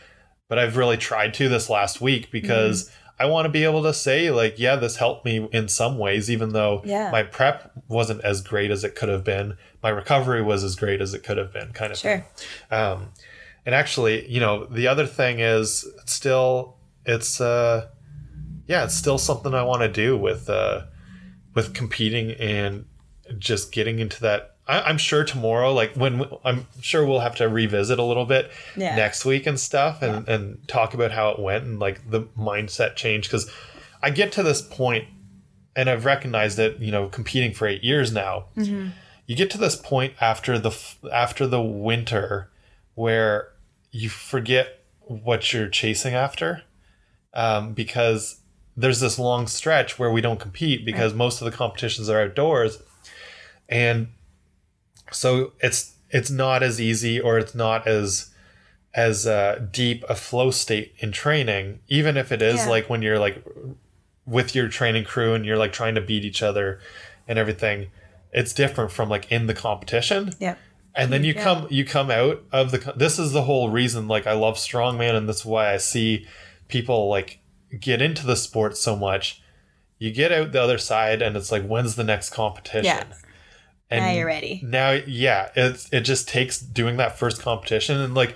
but I've really tried to this last week because I want to be able to say like, yeah, this helped me in some ways, even though Yeah. my prep wasn't as great as it could have been. My recovery was as great as it could have been, kind of thing. sure Um, and actually, you know, the other thing is it's still it's uh yeah, it's still something I want to do with uh with competing and just getting into that. I, I'm sure tomorrow, like when I'm sure we'll have to revisit a little bit Yeah. next week and stuff, and and talk about how it went and like the mindset change because I get to this point and I've recognized it, you know, competing for eight years now. You get to this point after the after the winter where you forget what you're chasing after um, because there's this long stretch where we don't compete because most of the competitions are outdoors and so it's it's not as easy or it's not as as uh, deep a flow state in training even if it is Yeah. like when you're like with your training crew and you're like trying to beat each other and everything it's different from like in the competition Yep. And then you Yeah. come you come out of the this is the whole reason like i love strongman and that's why i see people like get into the sport so much you get out the other side and it's like when's the next competition Yeah. and now you're ready. now yeah it's it just takes doing that first competition and like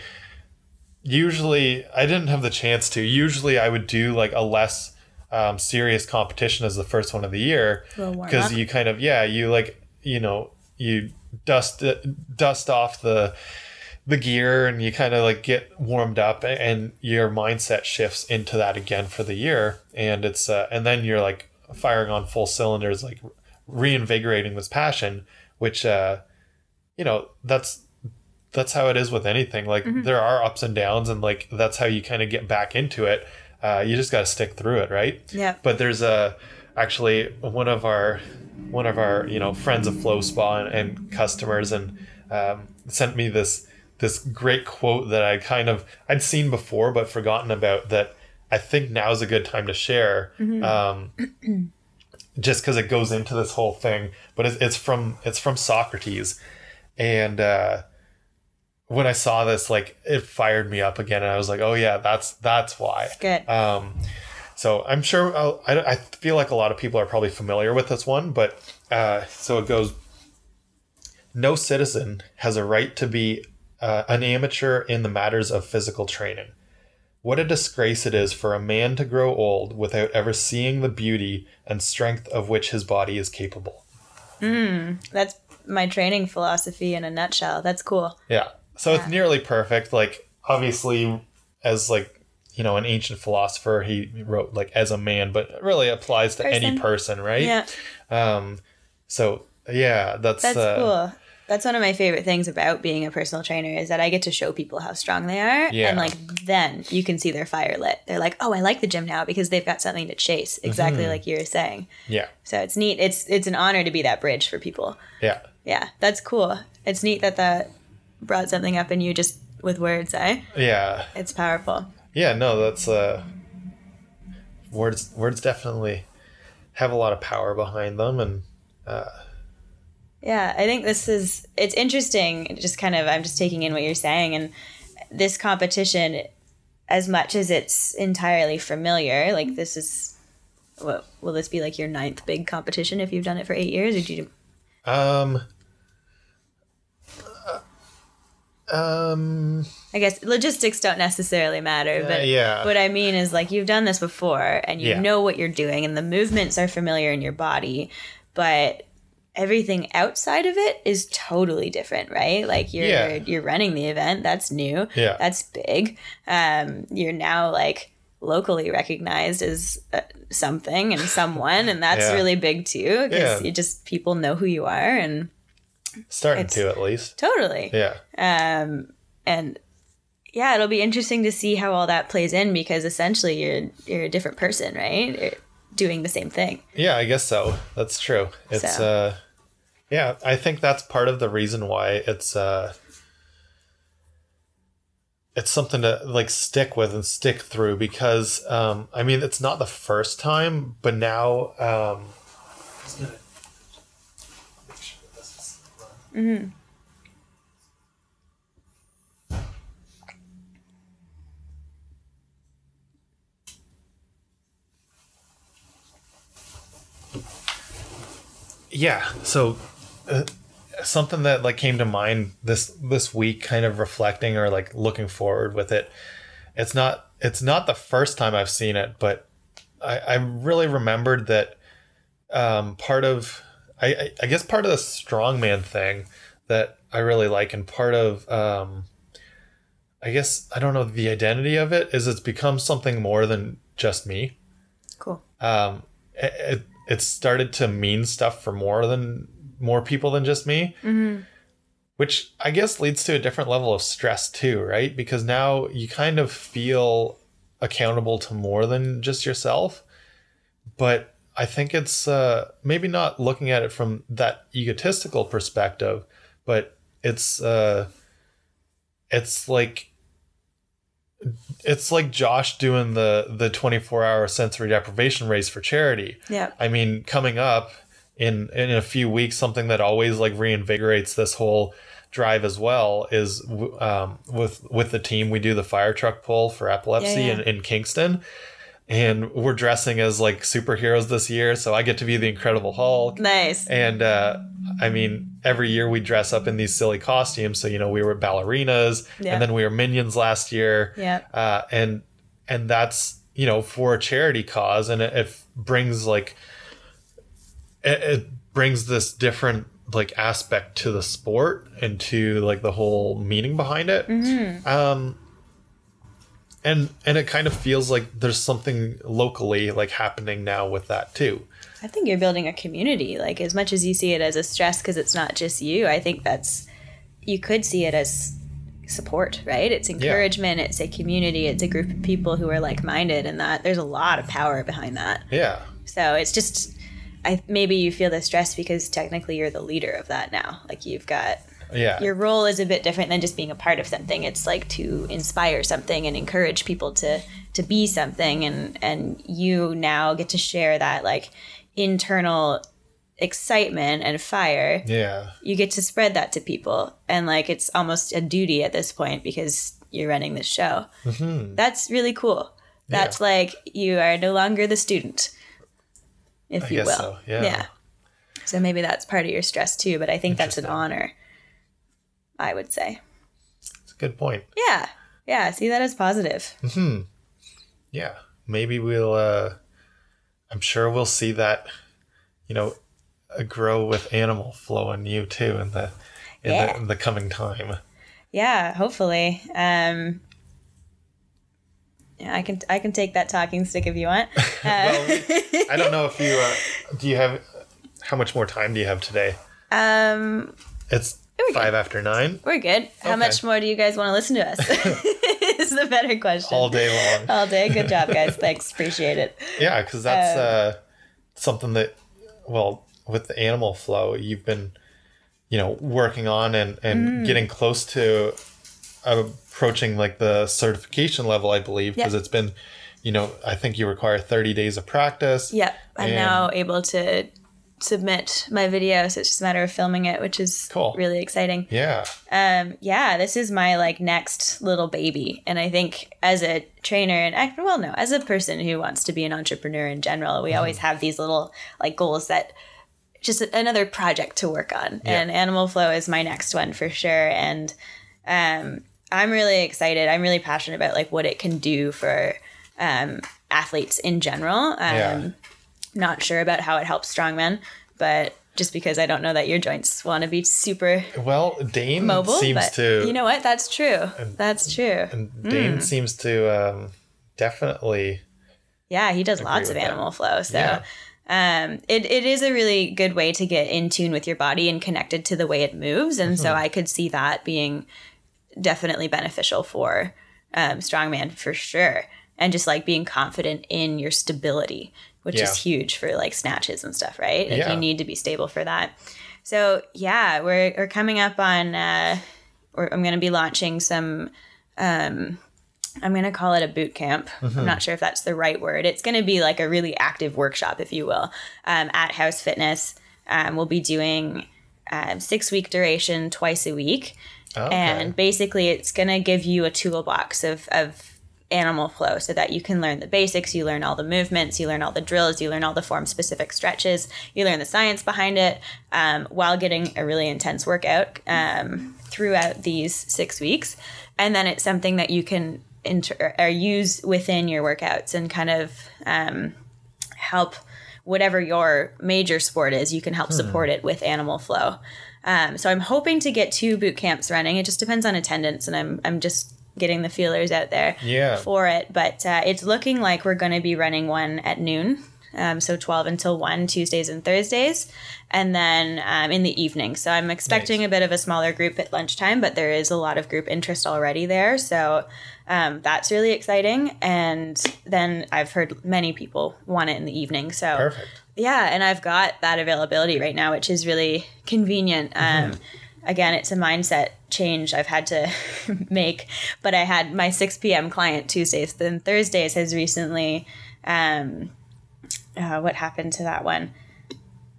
usually i didn't have the chance to usually i would do like a less um, serious competition as the first one of the year because you kind of yeah you like you know you dust dust off the the gear and you kind of like get warmed up and your mindset shifts into that again for the year and it's uh, and then you're like firing on full cylinders like reinvigorating this passion which uh you know that's that's how it is with anything like there are ups and downs and like that's how you kind of get back into it uh, you just got to stick through it, right? Yeah. But there's a actually one of our one of our you know friends of Flow Spa and, and customers and um, sent me this this great quote that I kind of I'd seen before but forgotten about that I think now is a good time to share. Um, just because it goes into this whole thing, but it's, it's from it's from Socrates, and uh, when I saw this, like it fired me up again, and I was like, oh yeah, that's that's why. Good. Um, so I'm sure I'll, I I feel like a lot of people are probably familiar with this one, but uh, so it goes. No citizen has a right to be uh, an amateur in the matters of physical training. What a disgrace it is for a man to grow old without ever seeing the beauty and strength of which his body is capable. That's my training philosophy in a nutshell. That's cool. Yeah. So it's nearly perfect. Like obviously as like you know an ancient philosopher he wrote like as a man but it really applies to any Person. person right Yeah. um so yeah that's, That's uh, cool. That's one of my favorite things about being a personal trainer is that I get to show people how strong they are. Yeah. And like then you can see their fire lit. They're like, oh, I like the gym now because they've got something to chase, exactly Mm-hmm. like you were saying. yeah So it's neat. It's it's an honor to be that bridge for people. yeah Yeah, that's cool. It's neat that that brought something up in you just with words, eh? yeah It's powerful. Yeah no that's uh words words definitely have a lot of power behind them and Yeah, I think this is it's interesting. it Just kind of, I'm just taking in what you're saying, and this competition, as much as it's entirely familiar, like this is, what will this be like your ninth big competition if you've done it for eight years? Or did you? um um I guess logistics don't necessarily matter, but yeah. what I mean is like you've done this before and you Yeah. know what you're doing, and the movements are familiar in your body, but everything outside of it is totally different, right? Like you're Yeah. you're running the event, that's new. Yeah. That's big. Um you're now like locally recognized as uh, something and someone and that's Yeah. really big too because you just people know who you are and starting It's- to at least totally yeah um, and yeah, it'll be interesting to see how all that plays in because essentially you're you're a different person, right? You're doing the same thing. Yeah, I guess so. That's true. It's So. uh yeah, I think that's part of the reason why it's uh it's something to like stick with and stick through because um I mean it's not the first time, but now um just gonna make sure that this is yeah so uh, something that like came to mind this this week kind of reflecting or like looking forward with it it's not it's not the first time i've seen it but i i really remembered that um part of i i, I guess part of the strongman thing that i really like and part of um i guess i don't know the identity of it is it's become something more than just me. Cool. um, it, it, it started to mean stuff for more than more people than just me which i guess leads to a different level of stress too right? Because now you kind of feel accountable to more than just yourself but i think it's uh, maybe not looking at it from that egotistical perspective but it's uh, it's like it's like Josh doing the the 24 hour sensory deprivation race for charity. Yeah. I mean, coming up in in a few weeks, something that always like reinvigorates this whole drive as well is um, with with the team we do the fire truck pull for epilepsy Yeah, yeah. In, in Kingston. And we're dressing as like superheroes this year, so I get to be the Incredible Hulk. Nice. And uh, I mean, every year we dress up in these silly costumes. So you know, we were ballerinas, Yeah. and then we were minions last year. Yeah. Uh, and and that's you know for a charity cause, and it, it brings like it, it brings this different like aspect to the sport and to like the whole meaning behind it. Um, and and it kind of feels like there's something locally like happening now with that too. I think you're building a community. Like as much as you see it as a stress because it's not just you, I think that's you could see it as support, right? It's encouragement, it's a community, it's a group of people who are like minded, and that there's a lot of power behind that. Yeah. So it's just, I maybe you feel the stress because technically you're the leader of that now. Like you've got Yeah. your role is a bit different than just being a part of something. It's like to inspire something and encourage people to to be something, and and you now get to share that like internal excitement and fire. Yeah. you get to spread that to people. And like it's almost a duty at this point because you're running this show. Mm-hmm. That's really cool. That's like you are no longer the student if I you will. so, yeah. so maybe that's part of your stress too but i think that's an honor i would say It's a good point. yeah yeah see that as positive Yeah. Maybe we'll uh I'm sure we'll see that, you know, uh, grow with animal flow in you too in the in, Yeah. the, in the coming time. yeah hopefully um yeah, I can I can take that talking stick if you want. Uh, Well, I don't know if you uh, do you have how much more time do you have today? um, It's we go. five after nine We're good. How Okay. much more do you guys want to listen to us? is the better question. all day long. All day. Good job, guys. Thanks. Appreciate it. Yeah, because that's uh, something that, well, with the animal flow, you've been, you know, working on and and Mm. getting close to approaching like the certification level, I believe, because Yep. it's been, you know, I think you require thirty days of practice. Yep. I'm now able to submit my video, so it's just a matter of filming it, which is Cool. really exciting. Yeah. Um, yeah, this is my like next little baby, and I think as a trainer and act well, no, as a person who wants to be an entrepreneur in general, we always have these little like goals that just another project to work on, Yeah. and Animal Flow is my next one for sure, and um, I'm really excited. I'm really passionate about like what it can do for um, athletes in general. Um, Yeah. Not sure about how it helps strongmen, but just because I don't know that your joints want to be super Well, Dane mobile. seems to. you know what? That's true. That's true. and Dane Hmm. seems to um, definitely. Yeah, he does lots of with that. animal flow. So Yeah. um, it, it is a really good way to get in tune with your body and connected to the way it moves. And Mm-hmm. so I could see that being definitely beneficial for um, strongman for sure. And just like being confident in your stability, which is huge for like snatches and stuff, right? Like Yeah. you need to be stable for that. So yeah, we're, we're coming up on, uh, or I'm going to be launching some I'm going to call it a boot camp. I'm not sure if that's the right word. It's going to be like a really active workshop, if you will, um, at House Fitness. Um, we'll be doing um, six week duration twice a week. Okay. And basically, it's going to give you a toolbox of, of animal flow so that you can learn the basics. You learn all the movements, you learn all the drills, you learn all the form specific stretches, you learn the science behind it um, while getting a really intense workout um, throughout these six weeks. And then it's something that you can inter- or use within your workouts and kind of um, help whatever your major sport is, you can help support it with animal flow. Um, so I'm hoping to get two boot camps running. It just depends on attendance, and I'm I'm just getting the feelers out there Yeah. for it. But uh, it's looking like we're going to be running one at noon. Um, so 12 until 1 Tuesdays and Thursdays, and then um, in the evening. So I'm expecting Nice. a bit of a smaller group at lunchtime, but there is a lot of group interest already there. So um, that's really exciting. And then I've heard many people want it in the evening. So Perfect. yeah, and I've got that availability right now, which is really convenient. Um, again, it's a mindset change I've had to make, but I had my 6 p.m. client Tuesdays, then Thursdays has recently. Um, uh, what happened to that one?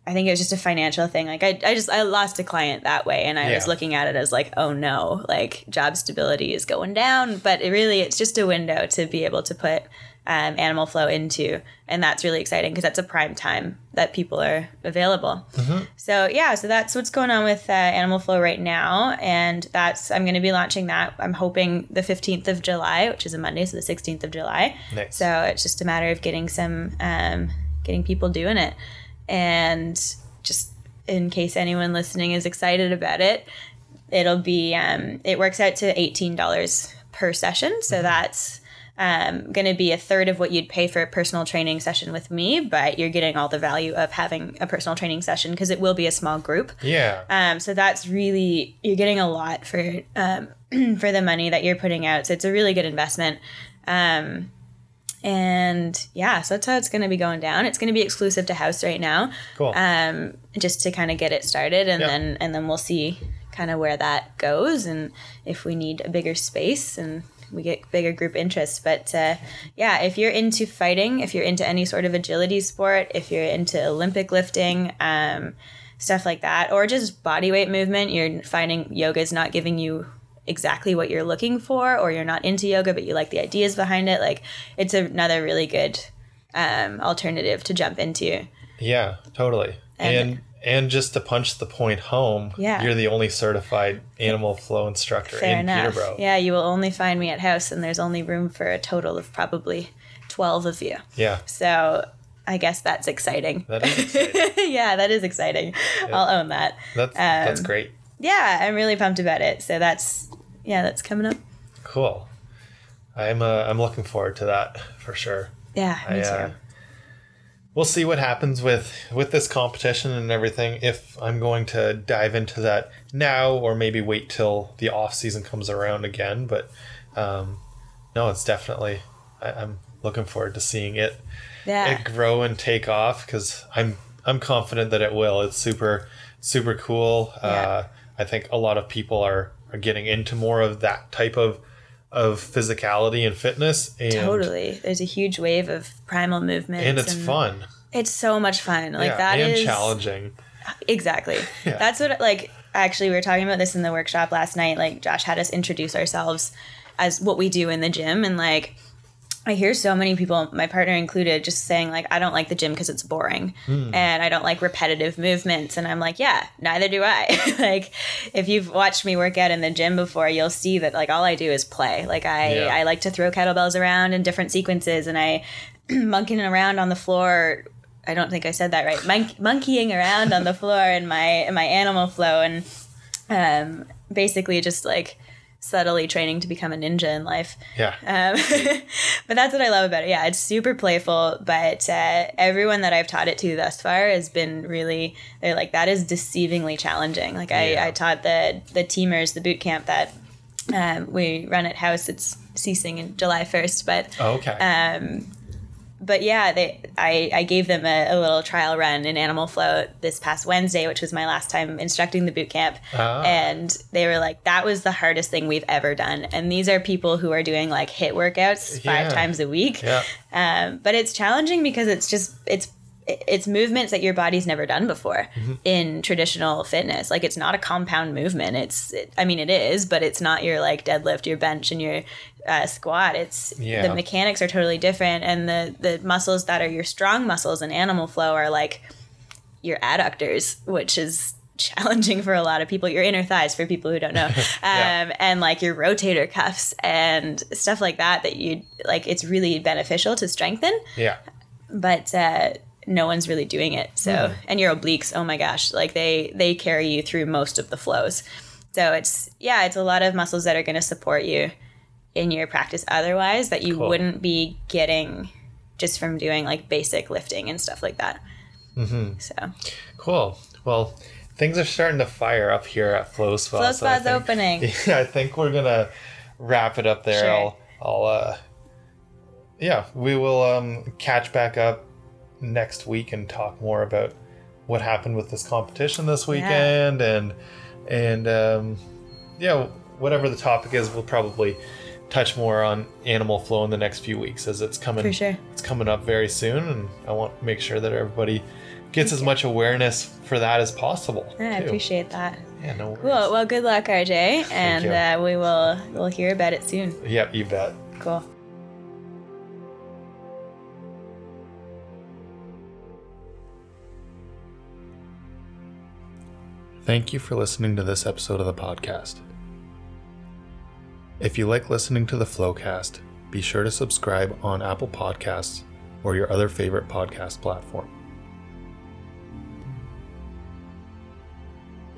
I think it was just a financial thing. Like I, I just I lost a client that way, and I was looking at it as like, oh no, like job stability is going down. But it really, it's just a window to be able to put um, animal flow into, and that's really exciting because that's a prime time that people are available. So yeah, so that's what's going on with uh, animal flow right now, and that's I'm going to be launching that. I'm hoping the 15th of July, which is a Monday, so the 16th of July. Nice. So it's just a matter of getting some, um, getting people doing it, and just in case anyone listening is excited about it, it'll be um, it works out to eighteen dollars per session. So that's um, going to be a third of what you'd pay for a personal training session with me, but you're getting all the value of having a personal training session because it will be a small group. Yeah. Um, so that's really you're getting a lot for um, for the money that you're putting out. So it's a really good investment. Um, and yeah, so that's how it's going to be going down. It's going to be exclusive to House right now, Cool. um, just to kind of get it started, and Yeah. then and then we'll see kind of where that goes, and if we need a bigger space and we get bigger group interest. But uh, yeah, if you're into fighting, if you're into any sort of agility sport, if you're into Olympic lifting, um, stuff like that, or just body weight movement, you're finding yoga is not giving you exactly what you're looking for, or you're not into yoga but you like the ideas behind it. Like it's another really good um, alternative to jump into. Yeah, totally. And- And and just to punch the point home, Yeah. you're the only certified animal flow instructor Fair in enough. Peterborough. Yeah, you will only find me at house, and there's only room for a total of probably twelve of you. Yeah, So I guess that's exciting. that is exciting. yeah, that is exciting. I'll own that. That's that's Um, great. Yeah, I'm really pumped about it. So that's yeah, that's coming up. Cool. I'm uh, I'm looking forward to that for sure. Yeah, me I, too. uh, we'll see what happens with with this competition and everything. If I'm going to dive into that now, or maybe wait till the off season comes around again. But um, no, it's definitely. I, I'm looking forward to seeing it yeah. it grow and take off because I'm I'm confident that it will. It's super super cool. Yeah. Uh, I think a lot of people are are getting into more of that type of of physicality and fitness and Totally. There's a huge wave of primal movements. and it's fun. It's so much fun. Like yeah, that and is challenging. Exactly. Yeah. That's what like actually we were talking about this in the workshop last night. Like Josh had us introduce ourselves as what we do in the gym and like I hear so many people, my partner included, just saying like I don't like the gym because it's boring Hmm. and I don't like repetitive movements and I'm like, yeah, neither do I. like if you've watched me work out in the gym before, you'll see that like all I do is play. Like I Yeah. I like to throw kettlebells around in different sequences and I monkeying around on the floor I don't think I said that right. Mon- monkeying around on the floor in my in my animal flow and um, basically just like subtly training to become a ninja in life. Yeah. Um, but that's what I love about it. Yeah, it's super playful, but uh, everyone that I've taught it to thus far has been really, they're like, that is deceivingly challenging. Like I, Yeah. I taught the, the teamers, the boot camp that um, we run at house. It's ceasing in July 1st, but Oh, okay. um, but yeah, they I, I gave them a, a little trial run in Animal Flow this past Wednesday, which was my last time instructing the boot camp. Ah. And they were like, that was the hardest thing we've ever done. And these are people who are doing like HIIT workouts five Yeah. times a week. yeah. Um, but it's challenging because it's just it's it's movements that your body's never done before Mm-hmm. in traditional fitness. Like it's not a compound movement. It's it, I mean it is, but it's not your like deadlift, your bench, and your uh, squat. It's Yeah. the mechanics are totally different, and the the muscles that are your strong muscles in animal flow are like your adductors, which is challenging for a lot of people your inner thighs for people who don't know Yeah. um, and like your rotator cuffs and stuff like that that you like it's really beneficial to strengthen Yeah. but uh, no one's really doing it. So, and your obliques, oh my gosh, like they they carry you through most of the flows. So it's yeah, it's a lot of muscles that are going to support you in your practice otherwise that you Cool. wouldn't be getting just from doing like basic lifting and stuff like that. Mm-hmm. So Cool. Well, things are starting to fire up here at Flow Spa. Flow so Spa's think- opening. Yeah, I think we're gonna wrap it up there. Sure. I'll, I'll, uh, yeah, we will um, catch back up next week and talk more about what happened with this competition this weekend, and and um, yeah, whatever the topic is, we'll probably touch more on animal flow in the next few weeks as it's coming. For sure. It's coming up very soon, and I want to make sure that everybody gets as much awareness for that as possible. yeah, I appreciate that. Yeah, no worries. Cool. Well, good luck, RJ, and you. uh, we will we'll hear about it soon. Yep, you bet. Cool. Thank you for listening to this episode of the podcast. If you like listening to the Flowcast, be sure to subscribe on Apple Podcasts or your other favorite podcast platform.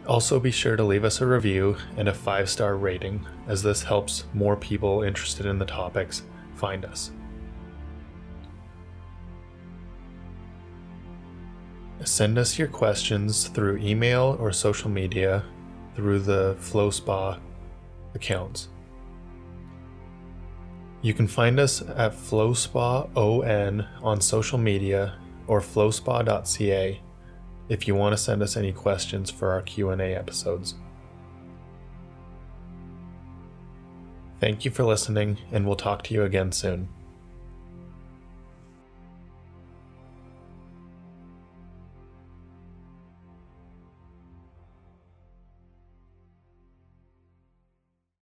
Also, be sure to leave us a review and a five star rating, as this helps more people interested in the topics find us. Send us your questions through email or social media through the Flow Spa accounts. You can find us at FlowSpa ON on social media or flowspa.ca if you want to send us any questions for our Q&A episodes. Thank you for listening and we'll talk to you again soon.